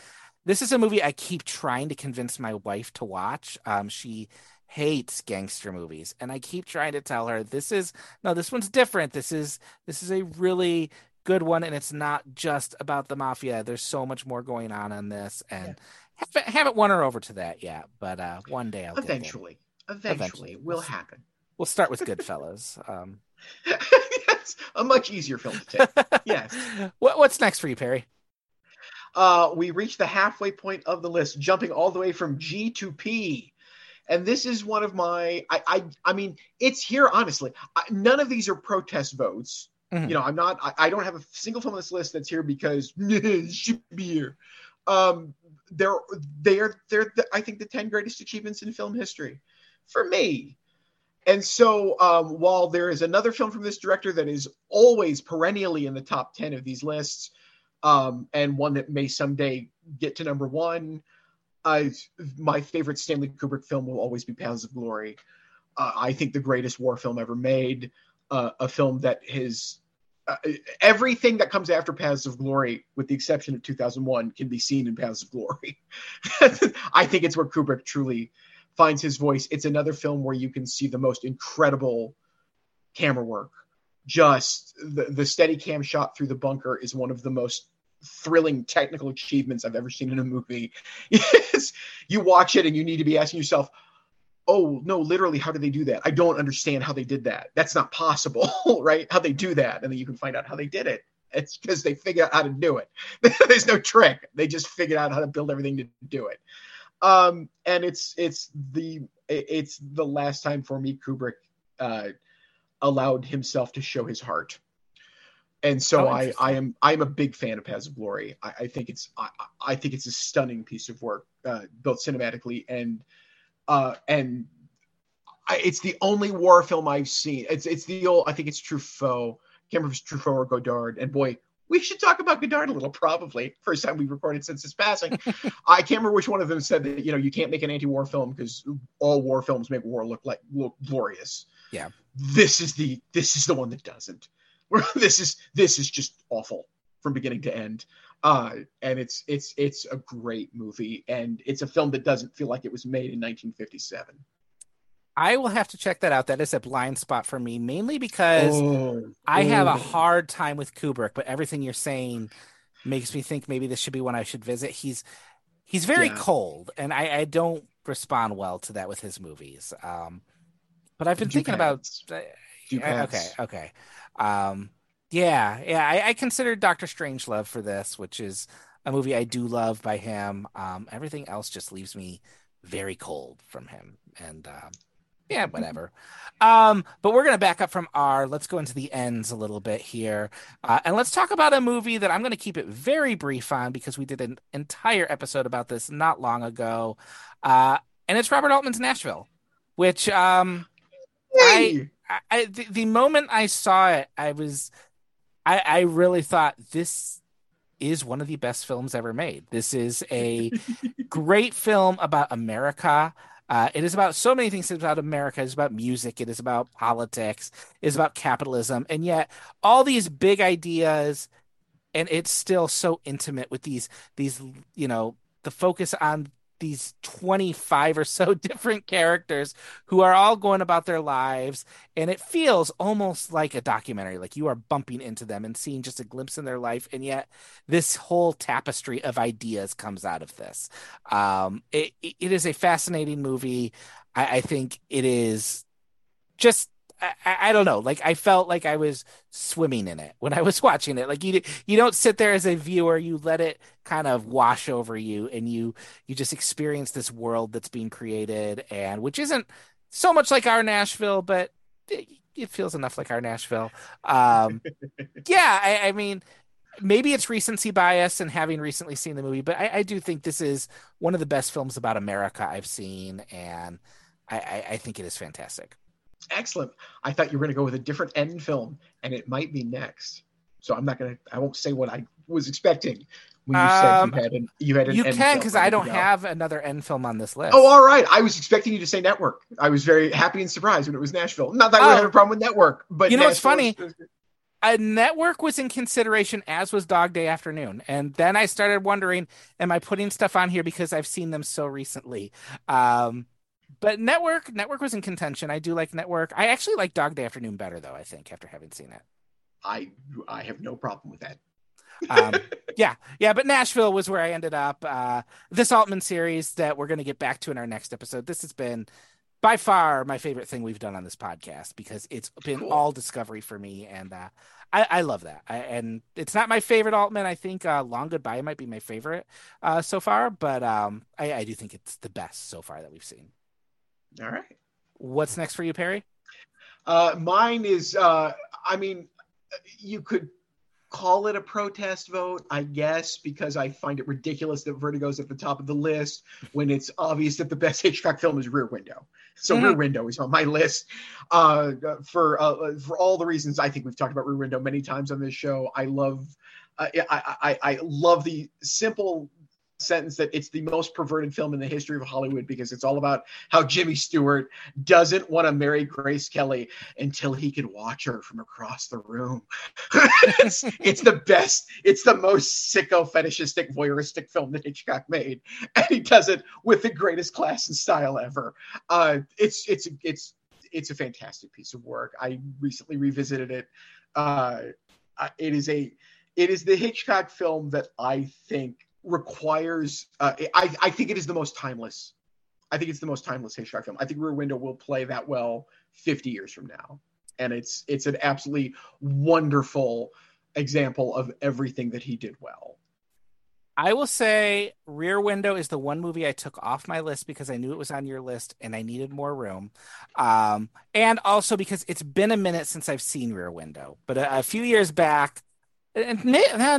this is a movie i keep trying to convince my wife to watch. Um she hates gangster movies and i keep trying to tell her this is no this one's different. This is this is a really good one and it's not just about the mafia. There's so much more going on in this and yeah. haven't, haven't won her over to that yet but uh one day i'll eventually. Eventually, eventually will happen. We'll start with goodfellas. Um a much easier film to take yes what, what's next for you perry uh, we reached the halfway point of the list, jumping all the way from G to P and this is one of my I I, I mean it's here honestly. I, none of these are protest votes. Mm-hmm. You know, I'm not. I, I, don't have a single film on this list that's here because it should be here. Um, they're they're they're the, I think the ten greatest achievements in film history for me. And so, um, while there is another film from this director that is always perennially in the top ten of these lists, um, and one that may someday get to number one, I my favorite Stanley Kubrick film will always be Paths of Glory. Uh, I think the greatest war film ever made. Uh, a film that has uh, everything that comes after Paths of Glory, with the exception of 2001, can be seen in Paths of Glory. I think it's where Kubrick truly finds his voice. It's another film where you can see the most incredible camera work. Just the, the steady cam shot through the bunker is one of the most thrilling technical achievements I've ever seen in a movie. You watch it and you need to be asking yourself, oh no, literally, how did they do that? I don't understand how they did that. That's not possible, right? How they do that, and then you can find out how they did it. It's because they figured out how to do it. There's no trick. They just figured out how to build everything to do it. Um, and it's it's the it's the last time for me Kubrick uh, allowed himself to show his heart and so oh, I, I am I am a big fan of Paths of Glory. I, I think it's I, I, think it's a stunning piece of work, uh, both cinematically and uh, and I, it's the only war film I've seen. It's it's the old I think it's Truffaut. I can't remember if it's Truffaut or Godard. And boy, we should talk about Godard a little. Probably first time we've recorded since his passing. I can't remember which one of them said that you know you can't make an anti-war film because all war films make war look like look glorious. Yeah, this is the this is the one that doesn't. this is this is just awful from beginning to end. Uh, and it's it's it's a great movie, and it's a film that doesn't feel like it was made in 1957. I will have to check that out. That is a blind spot for me, mainly because oh, I oh. have a hard time with Kubrick. But everything you're saying makes me think maybe this should be one I should visit. He's he's very yeah. cold, and I, I, don't respond well to that with his movies. Um, but I've been thinking about. Uh, okay, okay. Um, yeah, yeah, I, I consider Doctor Strangelove for this, which is a movie I do love by him. Um, everything else just leaves me very cold from him, and um, yeah, whatever. Um, but we're gonna back up from R. Let's go into the ends a little bit here, uh, and let's talk about a movie that I'm gonna keep it very brief on because we did an entire episode about this not long ago, uh, and it's Robert Altman's Nashville, which um, I I, the, the, moment I saw it, I was, I, I really thought this is one of the best films ever made. This is a great film about America. Uh, it is about so many things. It's about America. It's about music. It is about politics. It's about capitalism. And yet, all these big ideas, and it's still so intimate with these these you know the focus on these 25 or so different characters who are all going about their lives and it feels almost like a documentary like you are bumping into them and seeing just a glimpse in their life and yet this whole tapestry of ideas comes out of this. Um, it, it is a fascinating movie. I, I think it is just I, I, don't know. Like I felt like I was swimming in it when I was watching it. Like you you don't sit there as a viewer, you let it kind of wash over you and you you just experience this world that's being created and which isn't so much like our Nashville, but it, it feels enough like our Nashville. Um yeah, I, I, mean maybe it's recency bias and having recently seen the movie, but I, I do think this is one of the best films about America I've seen and I, I think it is fantastic excellent. I thought you were going to go with a different end film, and it might be next. So I'm not going to. I won't say what I was expecting when you um, said you had an. You had an. You can because I don't have another end film on this list. Oh, all right. I was expecting you to say Network. I was very happy and surprised when it was Nashville. Not that oh. I have a problem with Network, but you know what's funny. a network was in consideration as was dog day afternoon and then i started wondering am i putting stuff on here because i've seen them so recently um, but network network was in contention. I do like network. I actually like Dog Day Afternoon better though. I think after having seen it, I I have no problem with that. um, yeah, yeah, but Nashville was where I ended up. Uh, this Altman series that we're going to get back to in our next episode. This has been by far my favorite thing we've done on this podcast because it's been cool. all discovery for me, and uh, I, I, love that. I, and it's not my favorite Altman. I think uh, Long Goodbye might be my favorite uh, so far, but um, I, I do think it's the best so far that we've seen. All right. What's next for you, Perry? Uh, mine is, uh, I mean, you could call it a protest vote, I guess, because I find it ridiculous that Vertigo's at the top of the list when it's obvious that the best Hitchcock film is Rear Window. So mm-hmm. Rear Window is on my list uh, for uh, for all the reasons I think we've talked about Rear Window many times on this show. I love. Uh, I, I, I love the simple sentence that it's the most perverted film in the history of Hollywood because it's all about how Jimmy Stewart doesn't want to marry Grace Kelly until he can watch her from across the room. it's, it's, the best, it's the most sicko fetishistic voyeuristic film that Hitchcock made. And he does it with the greatest class and style ever. Uh, it's it's it's it's a fantastic piece of work. I recently revisited it. Uh, it is a it is the Hitchcock film that I think requires. Uh, I I think it is the most timeless. I think it's the most timeless Hitchcock film. I think Rear Window will play that well 50 years from now, and it's it's an absolutely wonderful example of everything that he did well. I will say Rear Window is the one movie I took off my list because I knew it was on your list and I needed more room. Um, and also because it's been a minute since I've seen Rear Window. But a, a few years back, and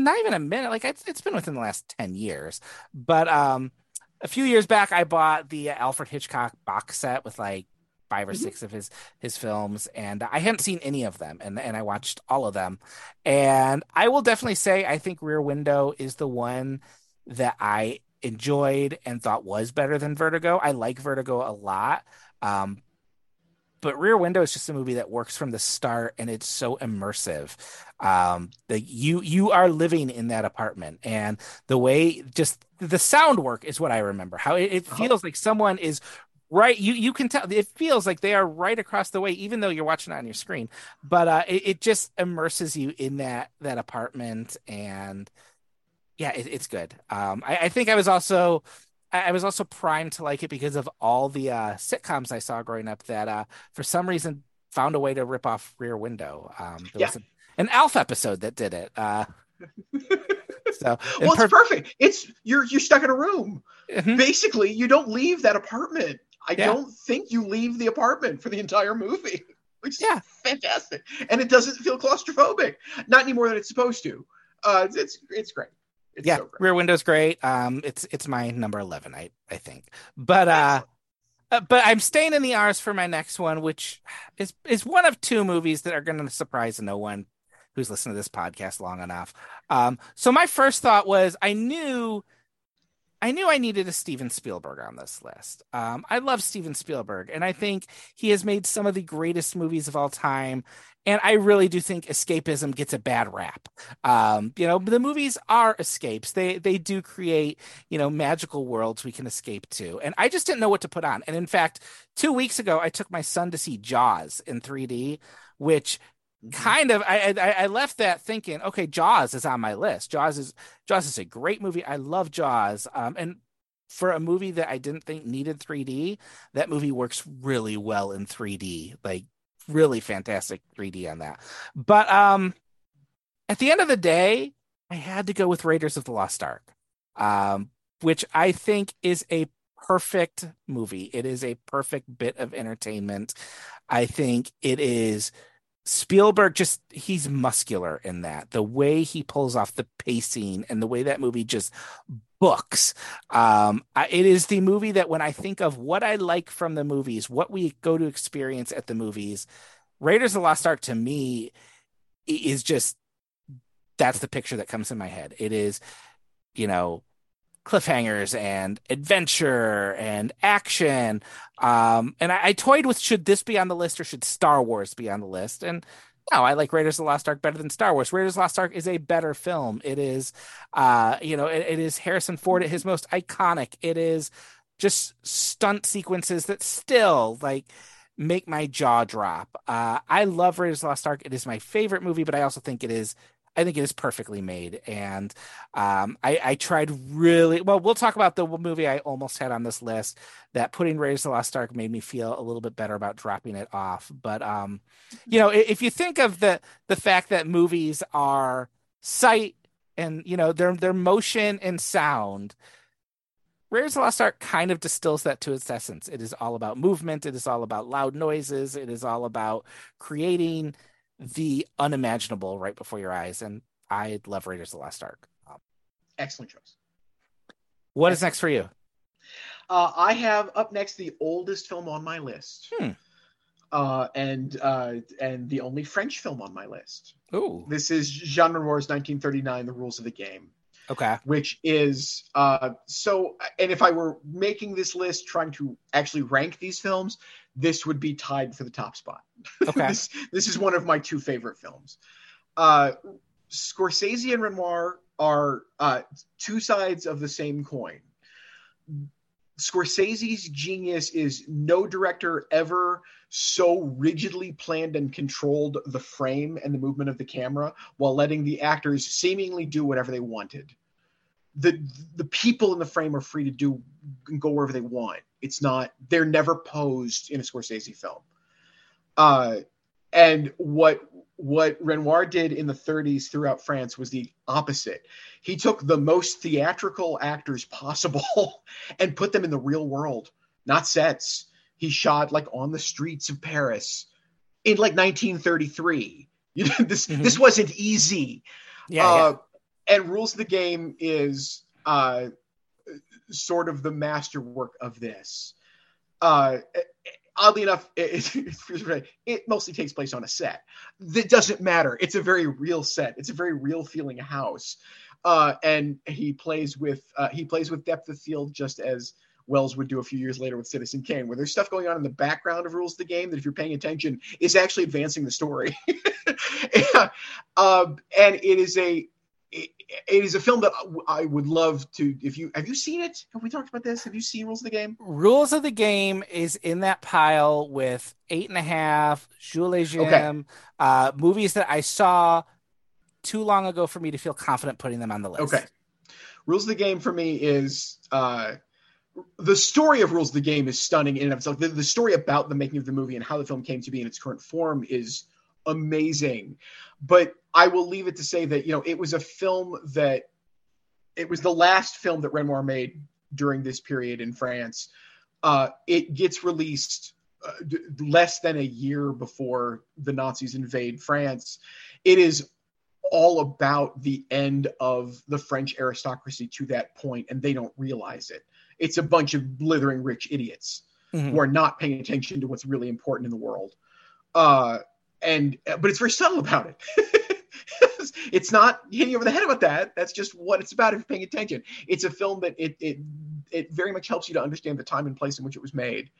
not even a minute. Like it's it's been within the last ten years. But um, a few years back, I bought the Alfred Hitchcock box set with like five or mm-hmm. six of his his films, and I hadn't seen any of them, and and I watched all of them. And I will definitely say, I think Rear Window is the one that I enjoyed and thought was better than Vertigo. I like Vertigo a lot. Um, but Rear Window is just a movie that works from the start and it's so immersive. Um, the, you you are living in that apartment, and the way just the sound work is what I remember. How it, it uh-huh. feels like someone is right you you can tell it feels like they are right across the way even though you're watching it on your screen but uh it, it just immerses you in that that apartment and yeah it, it's good um I, I think i was also I was also primed to like it because of all the uh, sitcoms I saw growing up that uh, for some reason found a way to rip off Rear Window. Um, there yeah. was a, an Alf episode that did it. Uh, so well, per- it's perfect. It's you're you're stuck in a room. Mm-hmm. Basically, you don't leave that apartment. I yeah. don't think you leave the apartment for the entire movie, which is yeah. fantastic. And it doesn't feel claustrophobic, not any more than it's supposed to. Uh, it's it's great. It's yeah, so Rear Window's great. Um, it's it's my number eleven, I I think. But uh, uh, but I'm staying in the R's for my next one, which is is one of two movies that are going to surprise no one who's listened to this podcast long enough. Um, so my first thought was I knew I knew I needed a Steven Spielberg on this list. Um, I love Steven Spielberg, and I think he has made some of the greatest movies of all time. And I really do think escapism gets a bad rap. Um, you know, the movies are escapes. They they do create you know magical worlds we can escape to. And I just didn't know what to put on. And in fact, two weeks ago, I took my son to see Jaws in 3D, which Mm-hmm. kind of I, I, I left that thinking okay jaws is on my list jaws is jaws is a great movie i love jaws um and for a movie that i didn't think needed 3d that movie works really well in 3d like really fantastic 3d on that. But um at the end of the day i had to go with raiders of the lost ark um which i think is a perfect movie. It is a perfect bit of entertainment. I think it is Spielberg just he's muscular in that. The way he pulls off the pacing and the way that movie just books. Um, it is the movie that when I think of what I like from the movies, what we go to experience at the movies, Raiders of the Lost Ark to me is just that's the picture that comes in my head. It is, you know, cliffhangers and adventure and action. Um, and I, I, toyed with should this be on the list or should Star Wars be on the list? And no, I like Raiders of the Lost Ark better than Star Wars. Raiders of the Lost Ark is a better film. It is, uh, you know, it, it is Harrison Ford at his most iconic. It is just stunt sequences that still like make my jaw drop. Uh, I love Raiders of the Lost Ark. It is my favorite movie, but I also think it is I think it is perfectly made. And um, I, I, tried really well. We'll talk about the movie I almost had on this list that putting Raiders of the Lost Ark made me feel a little bit better about dropping it off. But um, you know, if you think of the the fact that movies are sight and you know their their motion and sound. Raiders of the Lost Ark kind of distills that to its essence. It is all about movement. It is all about loud noises. It is all about creating the unimaginable right before your eyes. And I love Raiders of the Lost Ark. Um, Excellent choice. What Excellent. is next for you? Uh, I have up next the oldest film on my list. Hmm. Uh, and uh, and the only French film on my list. Ooh. This is Jean Renoir's 1939, The Rules of the Game. Okay. Which is uh, so, and if I were making this list, trying to actually rank these films, this would be tied for the top spot. Okay. this, this is one of my two favorite films. Uh, Scorsese and Renoir are uh, two sides of the same coin. Scorsese's genius is no director ever so rigidly planned and controlled the frame and the movement of the camera while letting the actors seemingly do whatever they wanted. The the people in the frame are free to do go wherever they want. It's not they're never posed in a Scorsese film. Uh, and what what Renoir did in the 30s throughout France was the opposite. He took the most theatrical actors possible and put them in the real world, not sets. He shot like on the streets of Paris in like 1933. You know, this mm-hmm. this wasn't easy. Yeah, uh, yeah. And Rules of the Game is uh, sort of the masterwork of this. Uh, oddly enough, it, it, it, mostly takes place on a set. That doesn't matter. It's a very real set. It's a very real feeling house. Uh, and he plays with uh, he plays with depth of field just as Welles would do a few years later with Citizen Kane, where there's stuff going on in the background of rules of the game that if you're paying attention is actually advancing the story. and, um, and it is a it, it is a film that I would love to. If you have you seen it? Have we talked about this? Have you seen Rules of the Game? Rules of the Game is in that pile with Eight and a Half, Jules et okay. uh, movies that I saw too long ago for me to feel confident putting them on the list. Okay, Rules of the Game for me is uh, the story of Rules of the Game is stunning in and of itself. The, the story about the making of the movie and how the film came to be in its current form is amazing. But I will leave it to say that you know it was a film that it was the last film that Renoir made during this period in France. Uh, it gets released uh, d- less than a year before the Nazis invade France. It is all about the end of the French aristocracy to that point, and they don't realize it. It's a bunch of blithering rich idiots mm-hmm. who are not paying attention to what's really important in the world. Uh, and but it's very subtle about it. it's not hitting over the head about that. That's just what it's about if you're paying attention. It's a film that it it it very much helps you to understand the time and place in which it was made.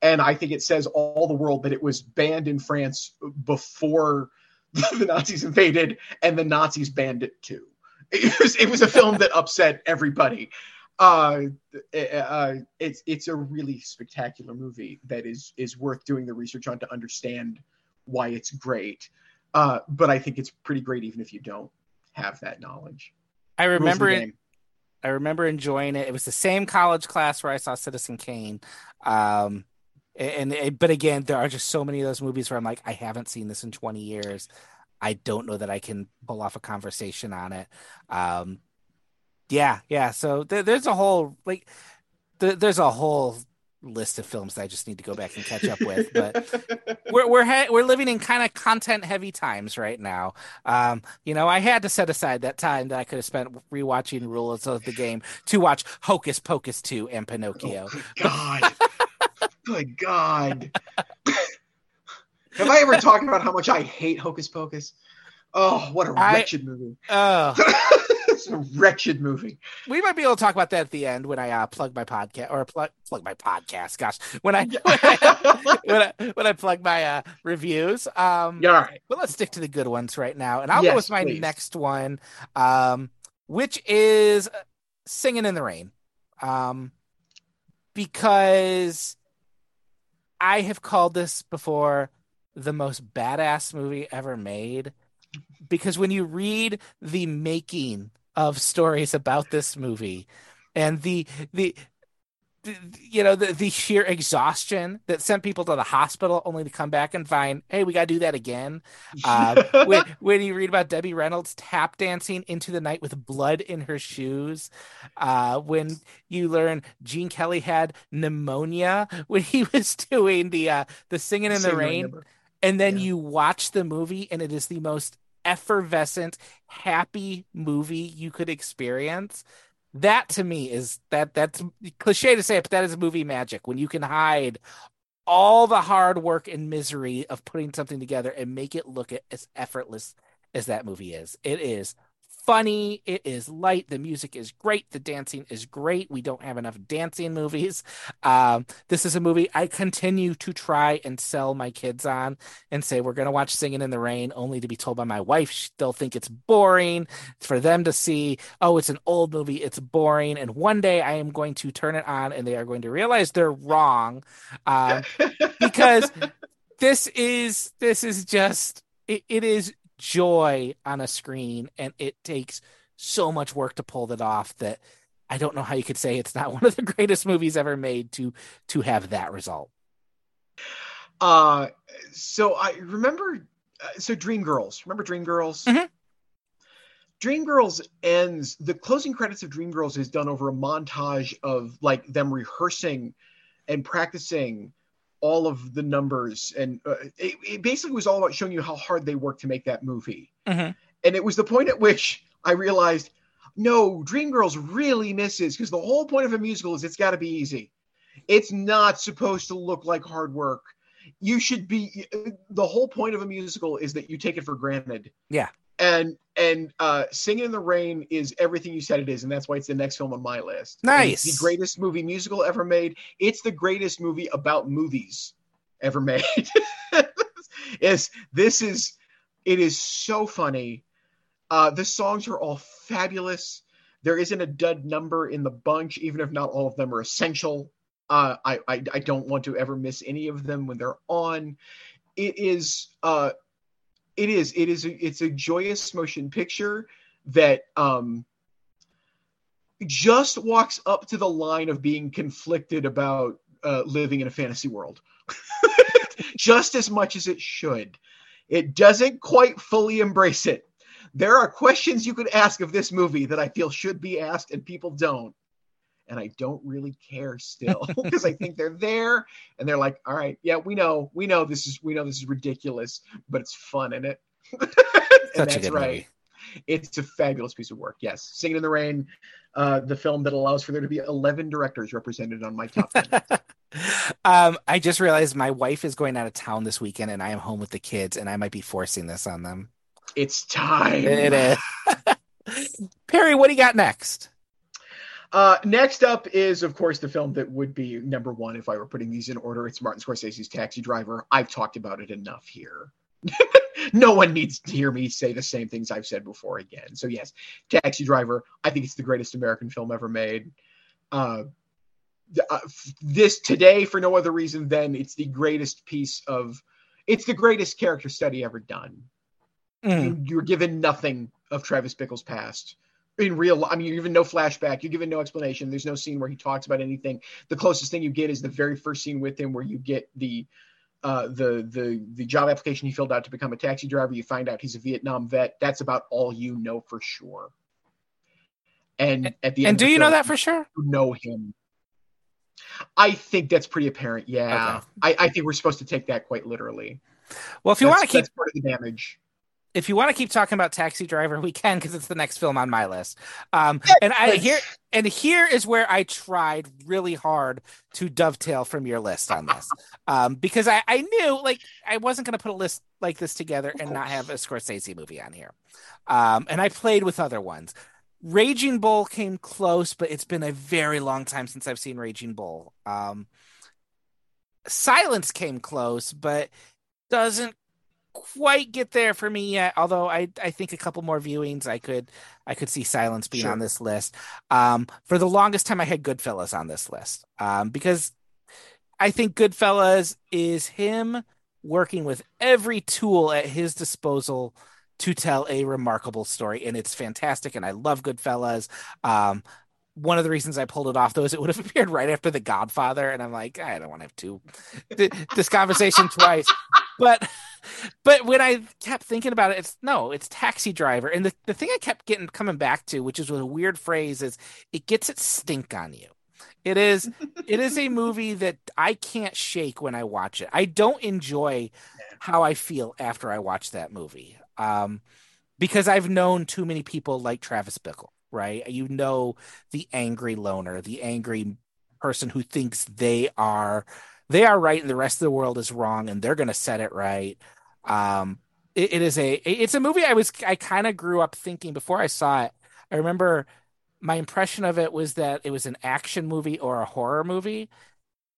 And I think it says all the world that it was banned in France before the Nazis invaded and the Nazis banned it too. It was it was a film that upset everybody. Uh, uh, it's it's a really spectacular movie that is is worth doing the research on to understand why it's great. Uh, but I think it's pretty great even if you don't have that knowledge. I remember it. I remember enjoying it. It was the same college class where I saw Citizen Kane. Um, and, and but again, there are just so many of those movies where I'm like, I haven't seen this in 20 years. I don't know that I can pull off a conversation on it. Um, yeah, yeah. So th- there's a whole like th- there's a whole list of films that I just need to go back and catch up with. But we're we're ha- we're living in kind of content heavy times right now. Um, you know, I had to set aside that time that I could have spent rewatching Rules of the Game to watch Hocus Pocus 2 and Pinocchio. Oh, good God. good God. Have I ever talked about how much I hate Hocus Pocus? Oh, what a wretched I, movie. Oh. it's a wretched movie. We might be able to talk about that at the end when I uh, plug my podcast or plug plug my podcast. Gosh, when I when I, when I, when I plug my uh, reviews. Um, yeah, all right. But let's stick to the good ones right now, and I'll yes, go with my please. next one, um, which is "Singing in the Rain," um, because I have called this before the most badass movie ever made because when you read the making of stories about this movie and the the, you know the, the sheer exhaustion that sent people to the hospital only to come back and find hey we got to do that again uh, when, when you read about debbie reynolds tap dancing into the night with blood in her shoes uh, when you learn gene kelly had pneumonia when he was doing the uh, the singing in the rain number. and then yeah. you watch the movie and it is the most effervescent, happy movie you could experience. That to me is that that's cliche to say it, but that is movie magic when you can hide all the hard work and misery of putting something together and make it look as effortless as that movie is. It is funny. It is light. The music is great. The dancing is great. We don't have enough dancing movies. Um, this is a movie I continue to try and sell my kids on and say, we're going to watch Singing in the Rain, only to be told by my wife they'll think it's boring. For them to see, oh, it's an old movie. It's boring. And one day I am going to turn it on and they are going to realize they're wrong. Um, because this is, this is just, it, it is joy on a screen and it takes so much work to pull that off that I don't know how you could say it's not one of the greatest movies ever made to to have that result. Uh so I remember uh, so Dreamgirls. Remember Dreamgirls? Mm-hmm. Dreamgirls ends the closing credits of Dreamgirls is done over a montage of like them rehearsing and practicing all of the numbers and uh, it, it, basically was all about showing you how hard they worked to make that movie. Mm-hmm. and it was the point at which i realized no dreamgirls really misses because the whole point of a musical is it's got to be easy. It's not supposed to look like hard work. You should be the whole point of a musical is that you take it for granted. Yeah and and uh singing in the rain is everything you said it is and that's why it's the next film on my list. Nice. the greatest movie musical ever made. It's the greatest movie about movies ever made. Is this is it is so funny. Uh the songs are all fabulous. There isn't a dud number in the bunch even if not all of them are essential. Uh i i, I don't want to ever miss any of them when they're on. It is uh it is it is a, it's a joyous motion picture that um just walks up to the line of being conflicted about uh, living in a fantasy world. Just as much as it should. It doesn't quite fully embrace it. There are questions you could ask of this movie that i feel should be asked and people don't and I don't really care still because I think they're there and they're like, all right, yeah, we know, we know this is, we know this is ridiculous, but it's fun in it. and that's right. Movie. It's a fabulous piece of work. Yes, Singing in the Rain, uh, the film that allows for there to be 11 directors represented on my top 10. um, I just realized my wife is going out of town this weekend and I am home with the kids and I might be forcing this on them. It's time. It is. Perry, what do you got next? Uh, next up is, of course, the film that would be number one if I were putting these in order. It's Martin Scorsese's Taxi Driver. I've talked about it enough here. no one needs to hear me say the same things I've said before again. So yes, Taxi Driver. I think it's the greatest American film ever made. Uh, uh, this today, for no other reason than it's the greatest piece of, it's the greatest character study ever done. Mm. You, are given nothing of Travis Bickle's past in real i mean you're given no flashback you're given no explanation there's no scene where he talks about anything. The closest thing you get is the very first scene with him where you get the uh, the the the job application he filled out to become a taxi driver. You find out he's a vietnam vet. That's about all you know for sure. And at the end and do you film, know that for sure? you know him. I think that's pretty apparent yeah. Okay. I, I think we're supposed to take that quite literally. Well if you want to keep that's part of the damage if you want to keep talking about Taxi Driver, we can because it's the next film on my list. Um, and I here and here is where I tried really hard to dovetail from your list on this, um, because I, I knew like I wasn't going to put a list like this together and not have a Scorsese movie on here, um, and I played with other ones. Raging Bull came close, but it's been a very long time since I've seen Raging Bull. Um, Silence came close, but doesn't quite get there for me yet. Although I, I think a couple more viewings, I could, I could see Silence being Sure. on this list. Um, for the longest time, I had Goodfellas on this list, um, because I think Goodfellas is him working with every tool at his disposal to tell a remarkable story, and it's fantastic. And I love Goodfellas. Um, one of the reasons I pulled it off though is it would have appeared right after The Godfather, and I'm like, I don't want to have two this conversation twice. But but when I kept thinking about it, it's no, it's Taxi Driver, and the the thing I kept getting coming back to, which is with a weird phrase, is it gets its stink on you. It is it is a movie that I can't shake when I watch it. I don't enjoy how I feel after I watch that movie. Um, because I've known too many people like Travis Bickle, right? You know the angry loner, the angry person who thinks they are they are right and the rest of the world is wrong and they're going to set it right. Um, it, it is a it's a movie I was I kind of grew up thinking before I saw it. I remember my impression of it was that it was an action movie or a horror movie,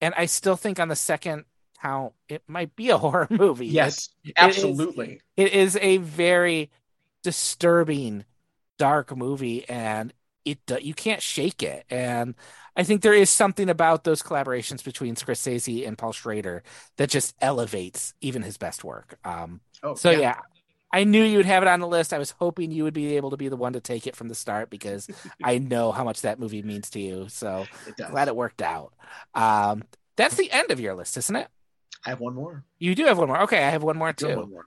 and I still think on the second count it might be a horror movie. yes is- absolutely it is a very disturbing dark movie and it you can't shake it and i think there is something about those collaborations between scorsese and paul schrader that just elevates even his best work um oh so yeah. I knew you would have it on the list. I was hoping you would be able to be the one to take it from the start because I know how much that movie means to you. So it glad it worked out. Um, that's the end of your list, isn't it? I have one more. You do have one more. Okay, I have one more too. one more.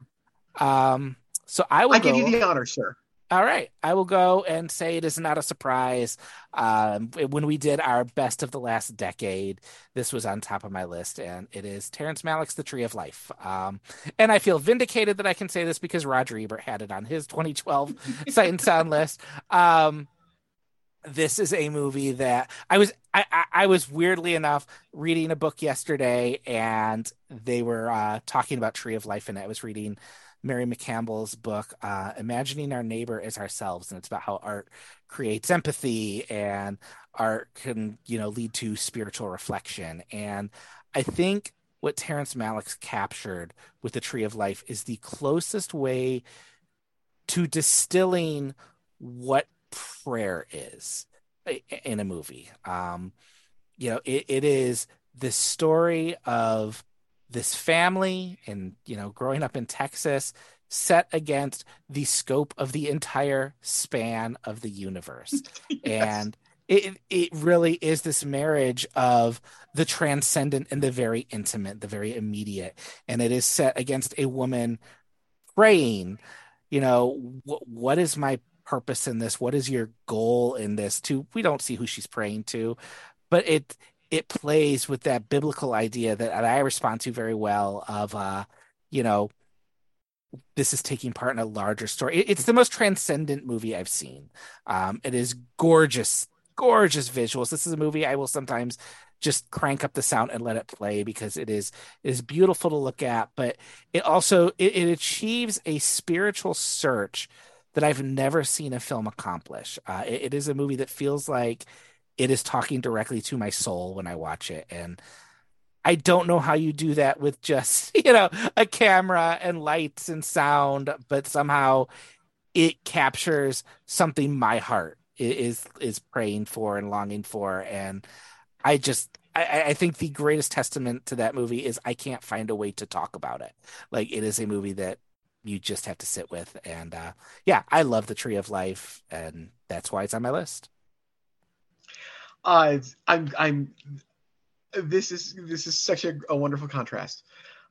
Um, so I will I go. give you the honor, sir. All right, I will go and say it is not a surprise. Um, when we did our best of the last decade, this was on top of my list, and it is Terrence Malick's The Tree of Life. Um, and I feel vindicated that I can say this because Roger Ebert had it on his 2012 Sight and Sound list. Um, this is a movie that I was I, I, I was weirdly enough reading a book yesterday, and they were uh, talking about Tree of Life, and I was reading Mary McCampbell's book, uh, Imagining Our Neighbor as Ourselves. And it's about how art creates empathy and art can, you know, lead to spiritual reflection. And I think what Terrence Malick's captured with The Tree of Life is the closest way to distilling what prayer is in a movie. Um, you know, it, it is the story of this family and you know growing up in Texas set against the scope of the entire span of the universe. And it it really is this marriage of the transcendent and the very intimate the very immediate. And it is set against a woman praying you know wh- what is my purpose in this? What is your goal in this? To we don't see who she's praying to but it it plays with that biblical idea that I respond to very well of uh you know this is taking part in a larger story. It- it's the most transcendent movie I've seen. Um it is gorgeous gorgeous visuals. This is a movie I will sometimes just crank up the sound and let it play because it is it is beautiful to look at, but it also it, it achieves a spiritual search that I've never seen a film accomplish. Uh, it, it is a movie that feels like it is talking directly to my soul when I watch it, and I don't know how you do that with just you know a camera and lights and sound, but somehow it captures something my heart is is praying for and longing for, and I just I, I, think the greatest testament to that movie is I can't find a way to talk about it. Like it is a movie that you just have to sit with, and uh, yeah, I love the Tree of Life, and that's why it's on my list. Uh, I'm I'm this is this is such a, a wonderful contrast.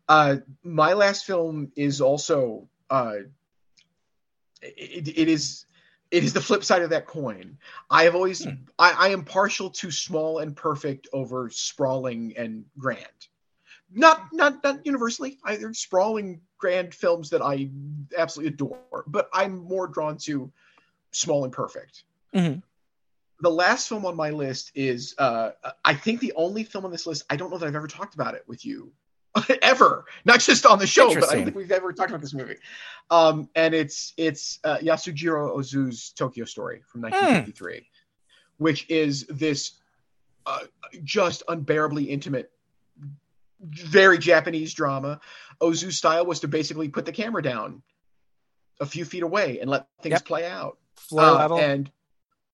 Uh, my last film is also uh, it, it is it is the flip side of that coin. I have always hmm. I, I am partial to small and perfect over sprawling and grand. Not not not universally. Either sprawling grand films that I absolutely adore, but I'm more drawn to small and perfect. Mm-hmm the last film on my list is uh, I think the only film on this list. I don't know that I've ever talked about it with you ever, not just on the show, but I don't think we've ever talked about this movie. Um, and it's it's uh, Yasujiro Ozu's Tokyo Story from 1953, mm. which is this uh, just unbearably intimate, very Japanese drama. Ozu's style was to basically put the camera down a few feet away and let things yep. play out. Flow uh, level. And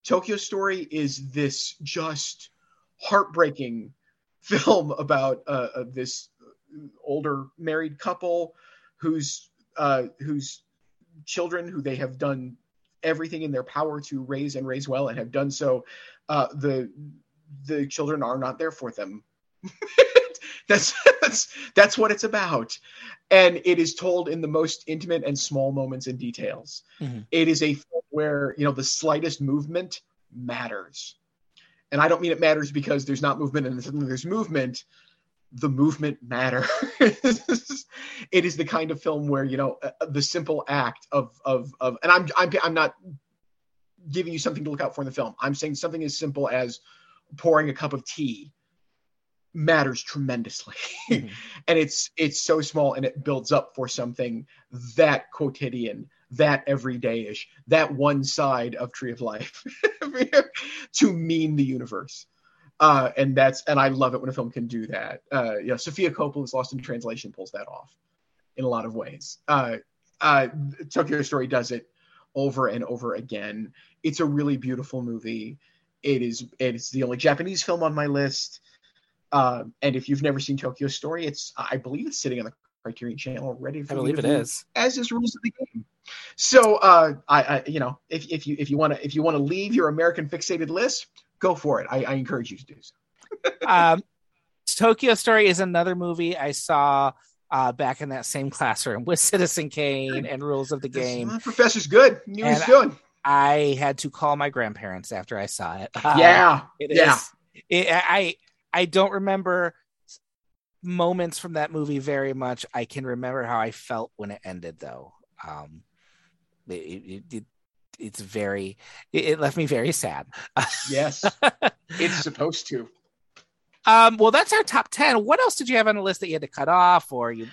Tokyo Story is this just heartbreaking film about uh, uh, this older married couple whose uh, whose children who they have done everything in their power to raise and raise well and have done so uh, the the children are not there for them. That's that's that's what it's about. And it is told in the most intimate and small moments and details. Mm-hmm. it is a film where you know the slightest movement matters. And i don't mean it matters because there's not movement and there's movement. The movement matters. It is the kind of film where you know uh, the simple act of of of and i'm i'm i'm not giving you something to look out for in the film. I'm saying something as simple as pouring a cup of tea matters tremendously. Mm-hmm. and it's it's so small and it builds up for something that quotidian that everydayish that one side of tree of life to mean the universe. Uh, and that's and i love it when a film can do that. Uh, you know sofia coppola's lost in translation pulls that off in a lot of ways. Uh, uh, tokyo story does it over and over again. It's a really beautiful movie. It is it's the only japanese film on my list. Uh, and if you've never seen Tokyo Story, it's I believe it's sitting on the Criterion Channel, ready for I believe it is, as is rules of the game. So, uh, I, I, you know, if, if you if you want to if you want to leave your American fixated list, go for it. I, I encourage you to do so. um, Tokyo Story is another movie I saw uh, back in that same classroom with Citizen Kane and Rules of the Game. Uh, professor's good. Knew he's good. I had to call my grandparents after I saw it. yeah, it yeah. It, I I don't remember moments from that movie very much. I can remember how I felt when it ended, though. Um, it, it, it it's very it, left me very sad. yes, it's supposed to. Um, well, that's our top ten. What else did you have on the list that you had to cut off, or you?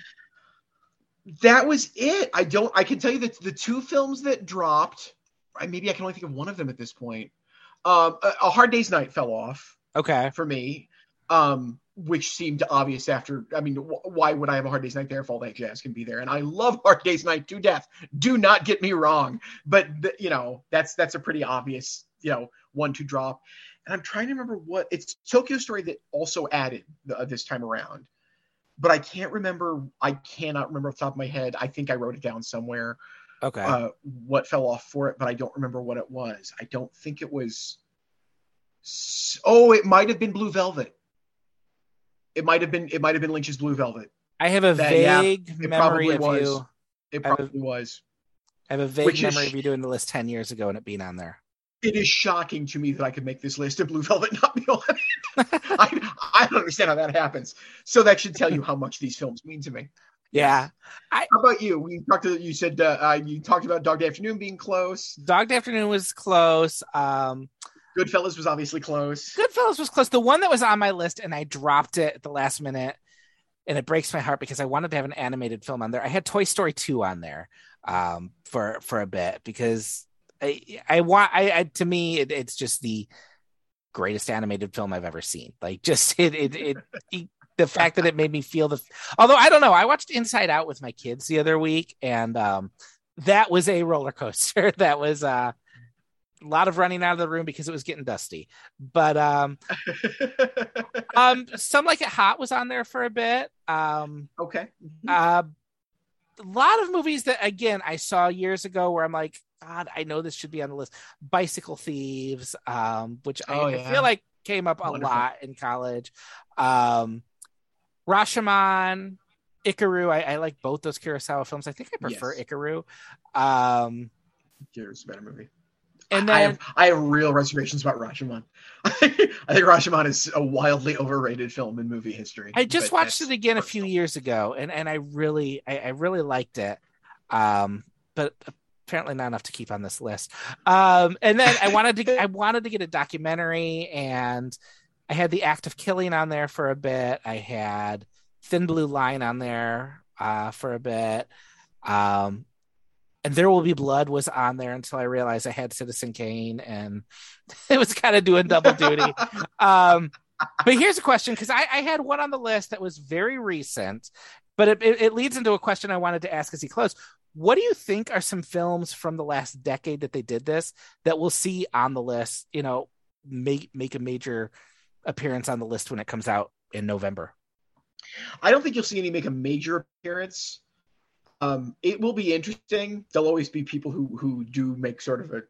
That was it. I don't. I can tell you that the two films that dropped. I, Maybe I can only think of one of them at this point. Um, a, a Hard Day's Night fell off. Okay. For me, um, which seemed obvious after. I mean, wh- why would I have a Hard Day's Night there if all that jazz can be there? And I love Hard Day's Night to death. Do not get me wrong, but th- you know that's that's a pretty obvious you know one to drop. And I'm trying to remember what it's Tokyo Story that also added the, uh, this time around, but I can't remember. I cannot remember off the top of my head. I think I wrote it down somewhere. Okay. Uh, what fell off for it, but I don't remember what it was. I don't think it was. Oh, it might have been Blue Velvet. It might have been it might have been Lynch's Blue Velvet. I have a that, vague yeah, memory of was. you. It probably a, was. I have a vague Which memory is, of you doing the list ten years ago and it being on there. It is shocking to me that I could make this list and Blue Velvet not be on it. I, I don't understand how that happens. So that should tell you how much these films mean to me. Yeah. I, How about you? We talked to you said uh, uh, you talked about Dog Day Afternoon being close. Dog Day Afternoon was close. Um, Goodfellas was obviously close. Goodfellas was close. The one that was on my list, and I dropped it at the last minute, and it breaks my heart because I wanted to have an animated film on there. I had Toy Story two on there um, for for a bit because I I want I, I to me it, it's just the greatest animated film I've ever seen. Like just it it, it, it the fact that it made me feel the although I don't know, I watched Inside Out with my kids the other week and um that was a roller coaster. that was uh a lot of running out of the room because it was getting dusty. But um um some like it hot was on there for a bit. Um okay. uh a lot of movies that again I saw years ago where I'm like, God, I know this should be on the list. Bicycle Thieves, um, which I, Oh, I yeah. feel like came up a Wonderful. lot in college. Um, Rashomon, Ikiru. I, I like both those Kurosawa films. I think I prefer Yes. Ikiru. Um, It's a better movie. And I have I have real reservations about Rashomon. I think Rashomon is a wildly overrated film in movie history. I just watched it again a few years ago, and and I really I, I really liked it. Um, but apparently not enough to keep on this list. Um, and then I wanted to I wanted to get a documentary, and I had the act of killing on there for a bit. I had Thin Blue Line on there uh, for a bit. Um, and There Will Be Blood was on there until I realized I had Citizen Kane, and it was kind of doing double duty. Um, but here's a question because I, I had one on the list that was very recent, but it, it, it leads into a question I wanted to ask as he closed. What do you think are some films from the last decade that they did this that we'll see on the list? You know, make make a major appearance on the list when it comes out in November. I don't think you'll see any make a major appearance. Um, it will be interesting. There'll always be people who who do make sort of a,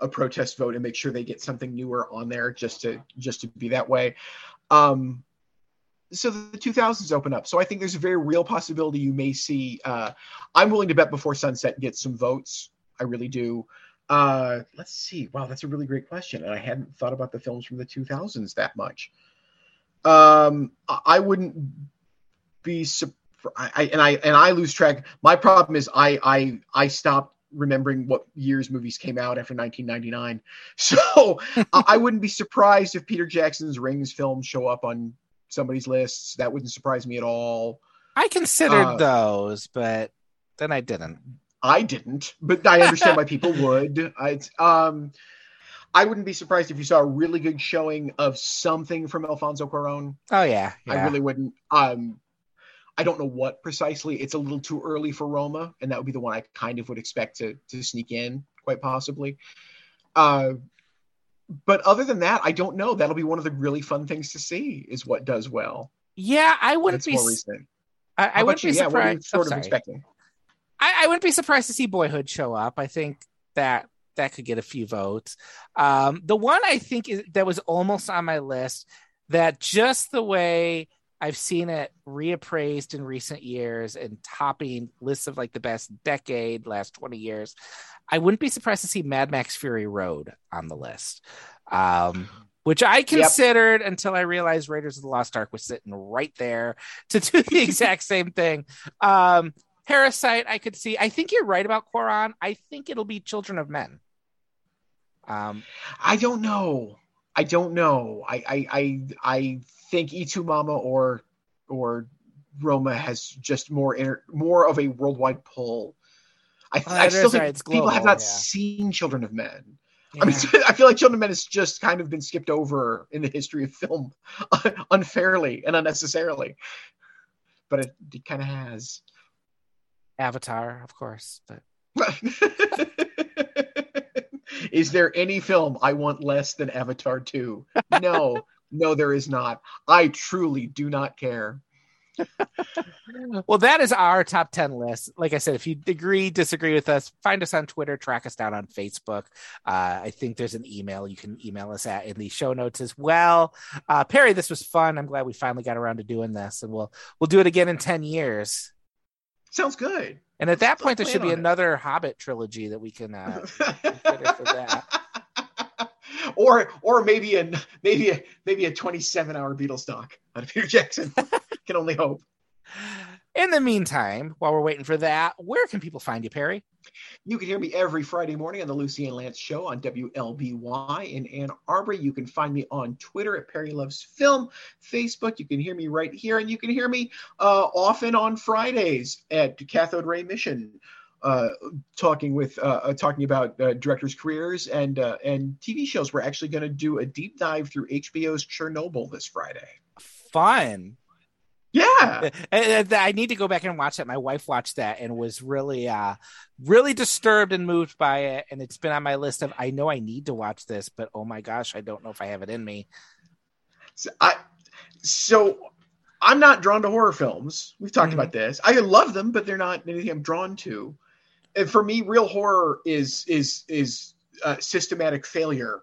a protest vote and make sure they get something newer on there just to just to be that way. Um, so the 2000s open up. So I think there's a very real possibility you may see. Uh, I'm willing to bet before sunset gets some votes. I really do. Uh, let's see. Wow, that's a really great question, and I hadn't thought about the films from the 2000s that much. Um, I- I wouldn't be surprised. I, and I and I lose track. My problem is I I I stopped remembering what years movies came out after 1999. So I I wouldn't be surprised if Peter Jackson's Rings films show up on somebody's lists. That wouldn't surprise me at all. I considered Uh, those, but then I didn't. I didn't, but I understand why people would. I, um, I wouldn't be surprised if you saw a really good showing of something from Alfonso Cuarón. Oh yeah, yeah. I really wouldn't. Um, I don't know what precisely. It's a little too early for Roma, and that would be the one I kind of would expect to to sneak in, quite possibly. Uh, but other than that, I don't know. That'll be one of the really fun things to see. Is what does well. yeah, I wouldn't That's be. more recent. I, I wouldn't you? be Yeah, what are you surprised. sort oh, of expecting? I, I wouldn't be surprised to see Boyhood show up. I think that that could get a few votes. Um, the one I think is, that was almost on my list that just the way I've seen it reappraised in recent years and topping lists of like the best decade, last 20 years, I wouldn't be surprised to see Mad Max Fury Road on the list. Um, which I considered until I realized Raiders of the Lost Ark was sitting right there to do the exact same thing. Um, Parasite, I could see. I think you're right about Cuarón. I think it'll be Children of Men. Um, I don't know. I don't know. I I I, I think Y Tu Mamá or or Roma has just more inter, more of a worldwide pull. I, Oh, I still think right. People have not yeah. seen Children of Men. yeah. I mean, I feel like Children of Men has just kind of been skipped over in the history of film unfairly and unnecessarily. But it, it kind of has. Avatar, of course. But is there any film I want less than Avatar 2? No, no, there is not. I truly do not care. well, that is our top 10 list. Like I said, if you agree, disagree with us, find us on Twitter, track us down on Facebook. Uh, I think there's an email you can email us at in the show notes as well. Uh, Perry, this was fun. I'm glad we finally got around to doing this, and we'll we'll do it again in 10 years. Sounds good. And at that Let's point, there should be on it. another Hobbit trilogy that we can. Uh, consider for that. Or or maybe a maybe a maybe a 27 hour Beatles doc out of Peter Jackson. Can only hope. In the meantime, while we're waiting for that, where can people find you, Perry? You can hear me every Friday morning on the Lucy Ann Lance Show on WLBY in Ann Arbor. You can find me on Twitter at Perry Loves Film, Facebook. You can hear me right here, and you can hear me uh, often on Fridays at Cathode Ray Mission, uh, talking with uh, uh talking about uh, directors' careers and uh, and TV shows. We're actually going to do a deep dive through HBO's Chernobyl this Friday. Fun. Yeah. I need to go back and watch that. My wife watched that and was really uh really disturbed and moved by it. And it's been on my list of I know I need to watch this, but oh my gosh, I don't know if I have it in me. So I so I'm not drawn to horror films. We've talked mm-hmm. about this. I love them, but they're not anything I'm drawn to. And for me, real horror is is is uh, systematic failure.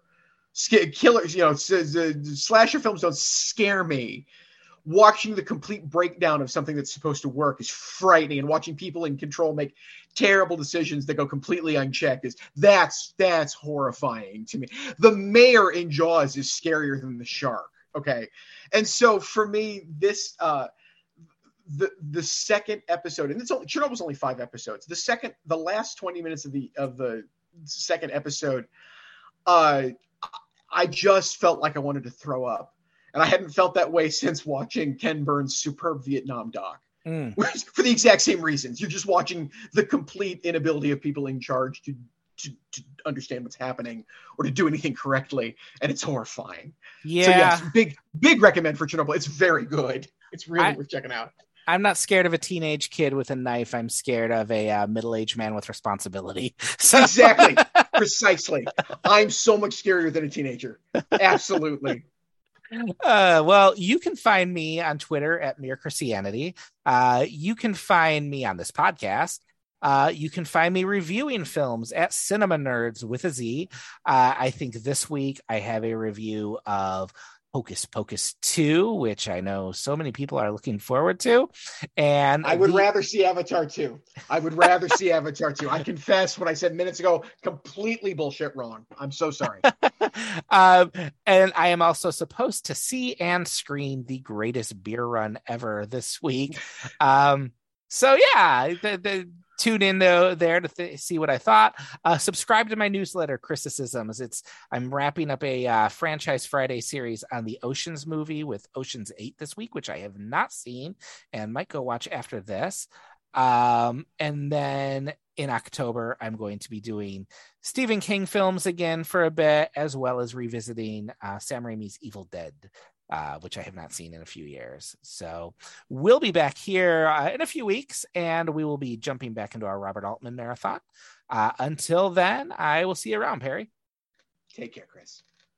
Killers, you know, slasher films don't scare me. Watching the complete breakdown of something that's supposed to work is frightening and watching people in control make terrible decisions that go completely unchecked is that's that's horrifying to me. The mayor in jaws is scarier than the shark okay? And so for me this uh the the second episode and it's only chernobyl's only five episodes the second the last 20 minutes of the of the second episode uh i just felt like i wanted to throw up and I hadn't felt that way since watching Ken Burns' superb Vietnam doc. Mm. For the exact same reasons, you're just watching the complete inability of people in charge to, to to understand what's happening or to do anything correctly, and it's horrifying. Yeah, so yes, big big recommend for Chernobyl. It's very good. It's really I, worth checking out. I'm not scared of a teenage kid with a knife. I'm scared of a uh, middle-aged man with responsibility. So. Exactly, precisely. I'm so much scarier than a teenager. Absolutely. Uh, well, you can find me on Twitter at Mere Christianity. Uh, you can find me on this podcast. Uh, you can find me reviewing films at Cinema Nerds with a Z. Uh, I think this week I have a review of Hocus Pocus 2, which I know so many people are looking forward to. And I would the... rather see Avatar 2. I would rather see Avatar 2. I confess what I said minutes ago, completely bullshit wrong. I'm so sorry. um, and I am also supposed to see and screen the greatest beer run ever this week. Um, so yeah, the, the tune in though there to th- see what I thought. Uh, subscribe to my newsletter, Criticisms. It's I'm wrapping up a uh, franchise Friday series on the Ocean's movie with Ocean's Eight this week, which I have not seen and might go watch after this. Um, and then in October, I'm going to be doing Stephen King films again for a bit, as well as revisiting uh, Sam Raimi's Evil Dead uh, which I have not seen in a few years. So we'll be back here uh, in a few weeks and we will be jumping back into our Robert Altman marathon. Uh, until then, I will see you around, Perry. Take care, Chris.